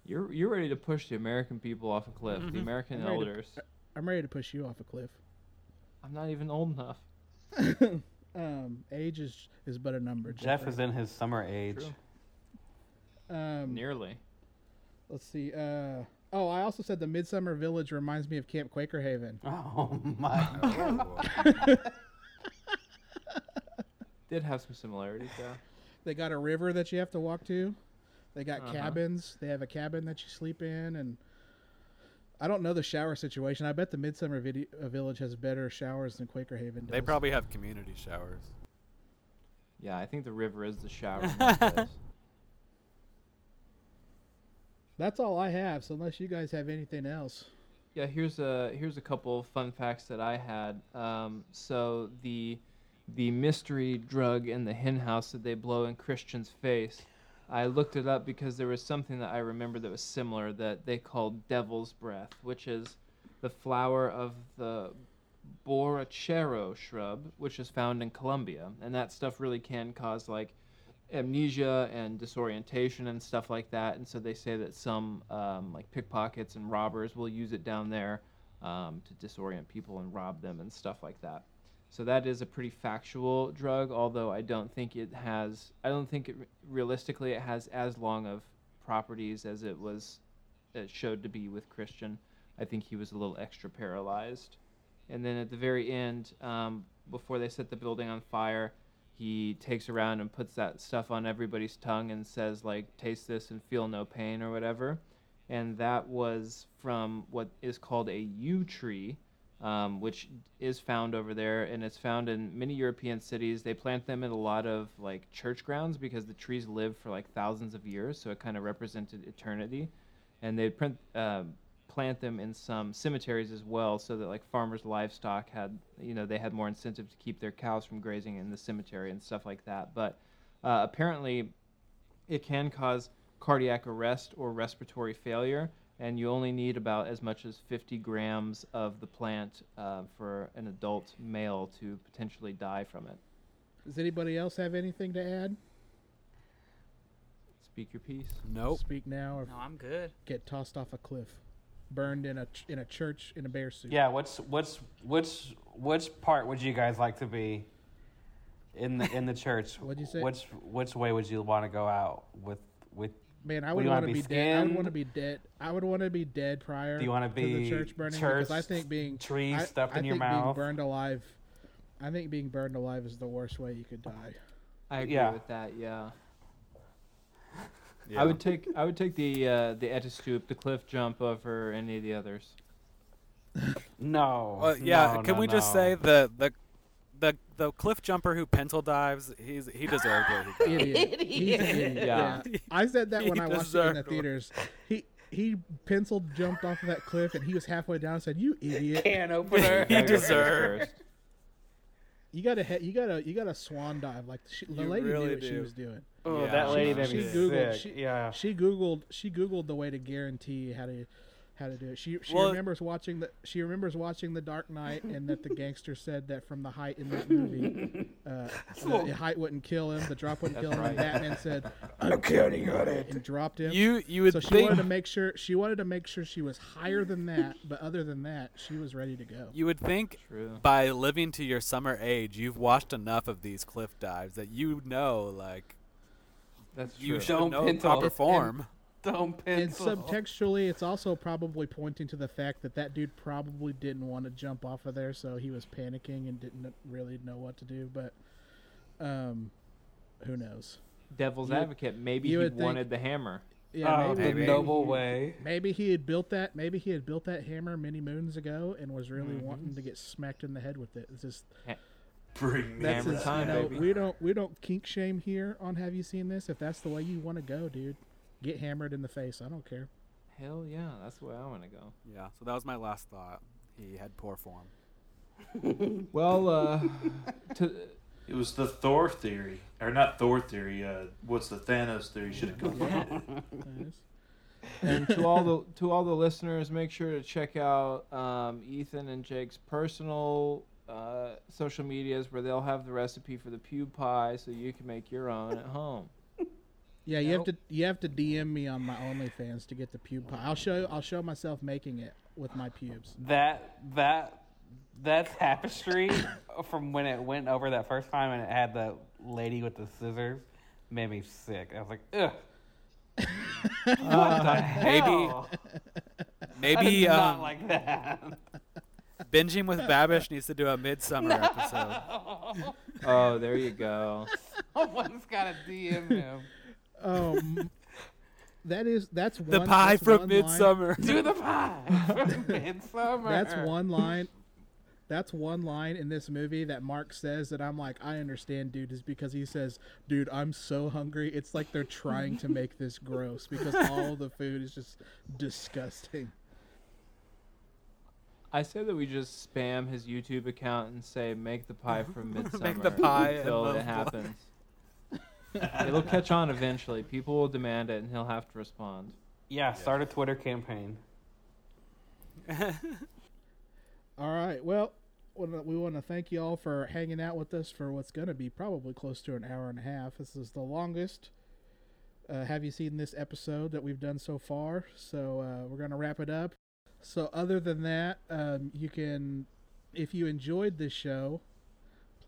you're you're ready to push the American people off a cliff. The American I'm ready to- elders. I'm ready to push you off a cliff. I'm not even old enough. Um, age is is but a number. Jeff Jeffrey. is in his summer age. True. Um, Nearly. Let's see. Uh, oh, I also said the Midsummer Village reminds me of Camp Quaker Haven. Oh my god. Did have some similarities, though. They got a river that you have to walk to. They got Uh-huh. cabins. They have a cabin that you sleep in, and I don't know the shower situation. I bet the Midsummer Vidi- uh, Village has better showers than Quaker Haven does. they probably have community showers. Yeah, I think the river is the shower. That's all I have. So unless you guys have anything else, Yeah, here's a here's a couple of fun facts that I had. Um, so the the mystery drug in the hen house that they blow in Christian's face, I looked it up because there was something that I remember that was similar that they called devil's breath, which is the flower of the borrachero shrub, which is found in Colombia, and that stuff really can cause like amnesia and disorientation and stuff like that. And so they say that some um, like pickpockets and robbers will use it down there um, to disorient people and rob them and stuff like that. So that is a pretty factual drug, although I don't think it has. I don't think it realistically it has as long of properties as it was it showed to be with Christian. I think he was a little extra paralyzed. And then at the very end, um, before they set the building on fire, he takes around and puts that stuff on everybody's tongue and says like, "Taste this and feel no pain" or whatever. And that was from what is called a yew tree, um, which is found over there, and it's found in many European cities. They plant them in a lot of like church grounds because the trees live for like thousands of years, so it kind of represented eternity. And they print, uh, plant them in some cemeteries as well, so that like farmers' livestock had, you know, they had more incentive to keep their cows from grazing in the cemetery and stuff like that. But uh, apparently, it can cause cardiac arrest or respiratory failure, and you only need about as much as 50 grams of the plant uh, for an adult male to potentially die from it. Does anybody else have anything to add? Speak your piece. Nope. Speak now or No, I'm good. get tossed off a cliff, burned in a in a church in a bear suit. Yeah, what's what's which which part would you guys like to be in the in the church? What'd you say? Which which way would you want to go out with with? Man, I Would would want wanna be be, dead. I would want to be dead. I would want to be dead prior. Do you wanna to be the church burning? church, because I think being trees I, stuffed I in your think being mouth? burned alive. I think being burned alive is the worst way you could die. I agree Yeah. with that. Yeah. Yeah. I would take I would take the uh, the ättestupa, the cliff jump over any of the others. No. Well, yeah. no, can no, we just say the the the the cliff jumper who pencil dives? He's he deserved what he. Idiot. Idiot. Yeah. Yeah. I said that when He I watched it in the theaters. He he penciled jumped off of that cliff and he was halfway down and said, "You idiot! can opener? He Gotta go face deserved. You gotta you gotta you gotta swan dive like she, the lady really knew what she was doing." Oh, Yeah. that lady She- made me she Googled- sick. she- yeah. She googled she googled the way to guarantee how to how to do it. She she Well- remembers watching the she remembers watching The Dark Knight and that the gangster said that from the height in that movie, uh, the height wouldn't kill him, the drop wouldn't kill him. And Batman said, "I'm counting on it," and dropped him. You you would so she wanted to make sure she wanted to make sure she was higher than that, but other than that, she was ready to go. you would think True. by living to your summer age, you've watched enough of these cliff dives that you know like That's true. you Don't know pencil. proper And- form. Don't And subtextually, it's also probably pointing to the fact that that dude probably didn't want to jump off of there, so he was panicking and didn't really know what to do. But, um, who knows? Devil's You advocate. Maybe he would think- wanted the hammer. Yeah, oh, maybe, the maybe. noble way. maybe he had built that. Maybe he had built that hammer many moons ago and was really Mhm. wanting to get smacked in the head with it. It's just Bring me that's Hammer his, time, you know, baby. we don't we don't kink shame here on Have you seen this? If that's the way you want to go, dude, get hammered in the face. I don't care. Hell yeah, that's the way I want to go. Yeah, so that was my last thought. He had poor form. Well, uh, to, It was the Thor theory, or not Thor theory. Uh, what's the Thanos theory? Should have come Yeah. from. Nice. and to all the to all the listeners, make sure to check out um, Ethan and Jake's personal uh, social medias where they'll have the recipe for the pube pie, so you can make your own at home. Yeah, you have to you have to DM me on my OnlyFans to get the pube pie. I'll show I'll show myself making it with my pubes. That that that tapestry from when it went over that first time and it had the lady with the scissors made me sick. I was like, ugh. what the hell? I Maybe did not um, like that. Binging with Babish needs to do a Midsommar episode. Oh, there you go. Someone's got to DM him. Um, that is that's one, The pie that's from one line- Midsommar. Do the pie from Midsommar. That's one line. That's one line in this movie that Mark says that I'm like, I understand, dude, is because he says, dude, I'm so hungry. It's like they're trying to make this gross because all the food is just disgusting. I say that we just spam his YouTube account and say, "Make the pie from Midsommar." Make the pie until it happens. It'll catch on eventually. People will demand it, and he'll have to respond. Yeah, start a Twitter campaign. All right. Well, we want to thank you all for hanging out with us for what's going to be probably close to an hour and a half. This is the longest. Uh, have you seen this episode that we've done so far? So uh, we're going to wrap it up. So other than that, um, you can, if you enjoyed this show,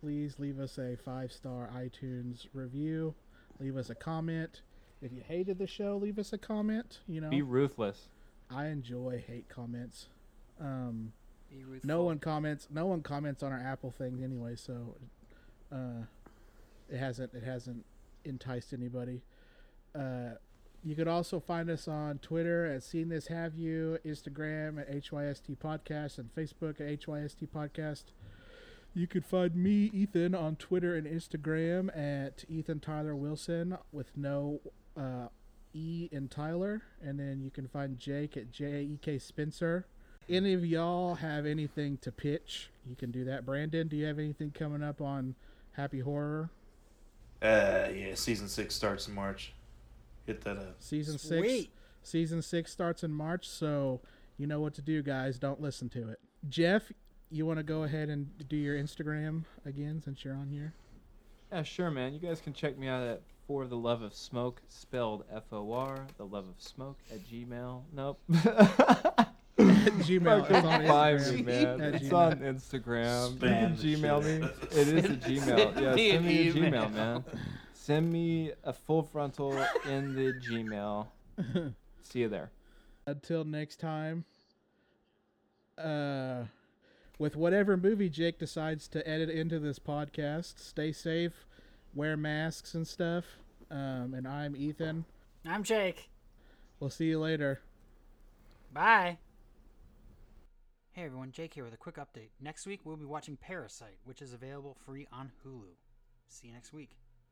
please leave us a five star iTunes review. Leave us a comment. If you hated the show, leave us a comment. You know, Be ruthless. I enjoy hate comments. Um, Be ruthless. no one comments. No one comments on our Apple thing anyway, so uh, it hasn't it hasn't enticed anybody. Uh, you could also find us on Twitter at Seen This Have You, Instagram at HYST Podcast, and Facebook at HYST Podcast. You could find me, Ethan, on Twitter and Instagram at Ethan Tyler Wilson with no uh, E in Tyler. And then you can find Jake at J E K Spencer. Any of y'all have anything to pitch? You can do that. Brendan, do you have anything coming up on Happy Horror? Uh, yeah, season six starts in March. Hit that up. Season six. Season six starts in March, so you know what to do, guys. Don't listen to it. Jeff, you want to go ahead and do your Instagram again since you're on here? Yeah, sure, man. You guys can check me out at For the Love of Smoke, spelled F O R, the love of smoke at Gmail. Nope. Gmail. It's on Instagram. me, man. At It's Gmail. on Instagram. You can Spam the Gmail shit me. It is a Gmail. Yeah, send me a. Gmail, man. Send me a full frontal in the Gmail. See you there. Until next time. Uh, with whatever movie Jake decides to edit into this podcast, stay safe, wear masks and stuff. Um, and I'm Ethan. I'm Jake. We'll see you later. Bye. Hey everyone, Jake here with a quick update. Next week we'll be watching Parasite, which is available free on Hulu. See you next week.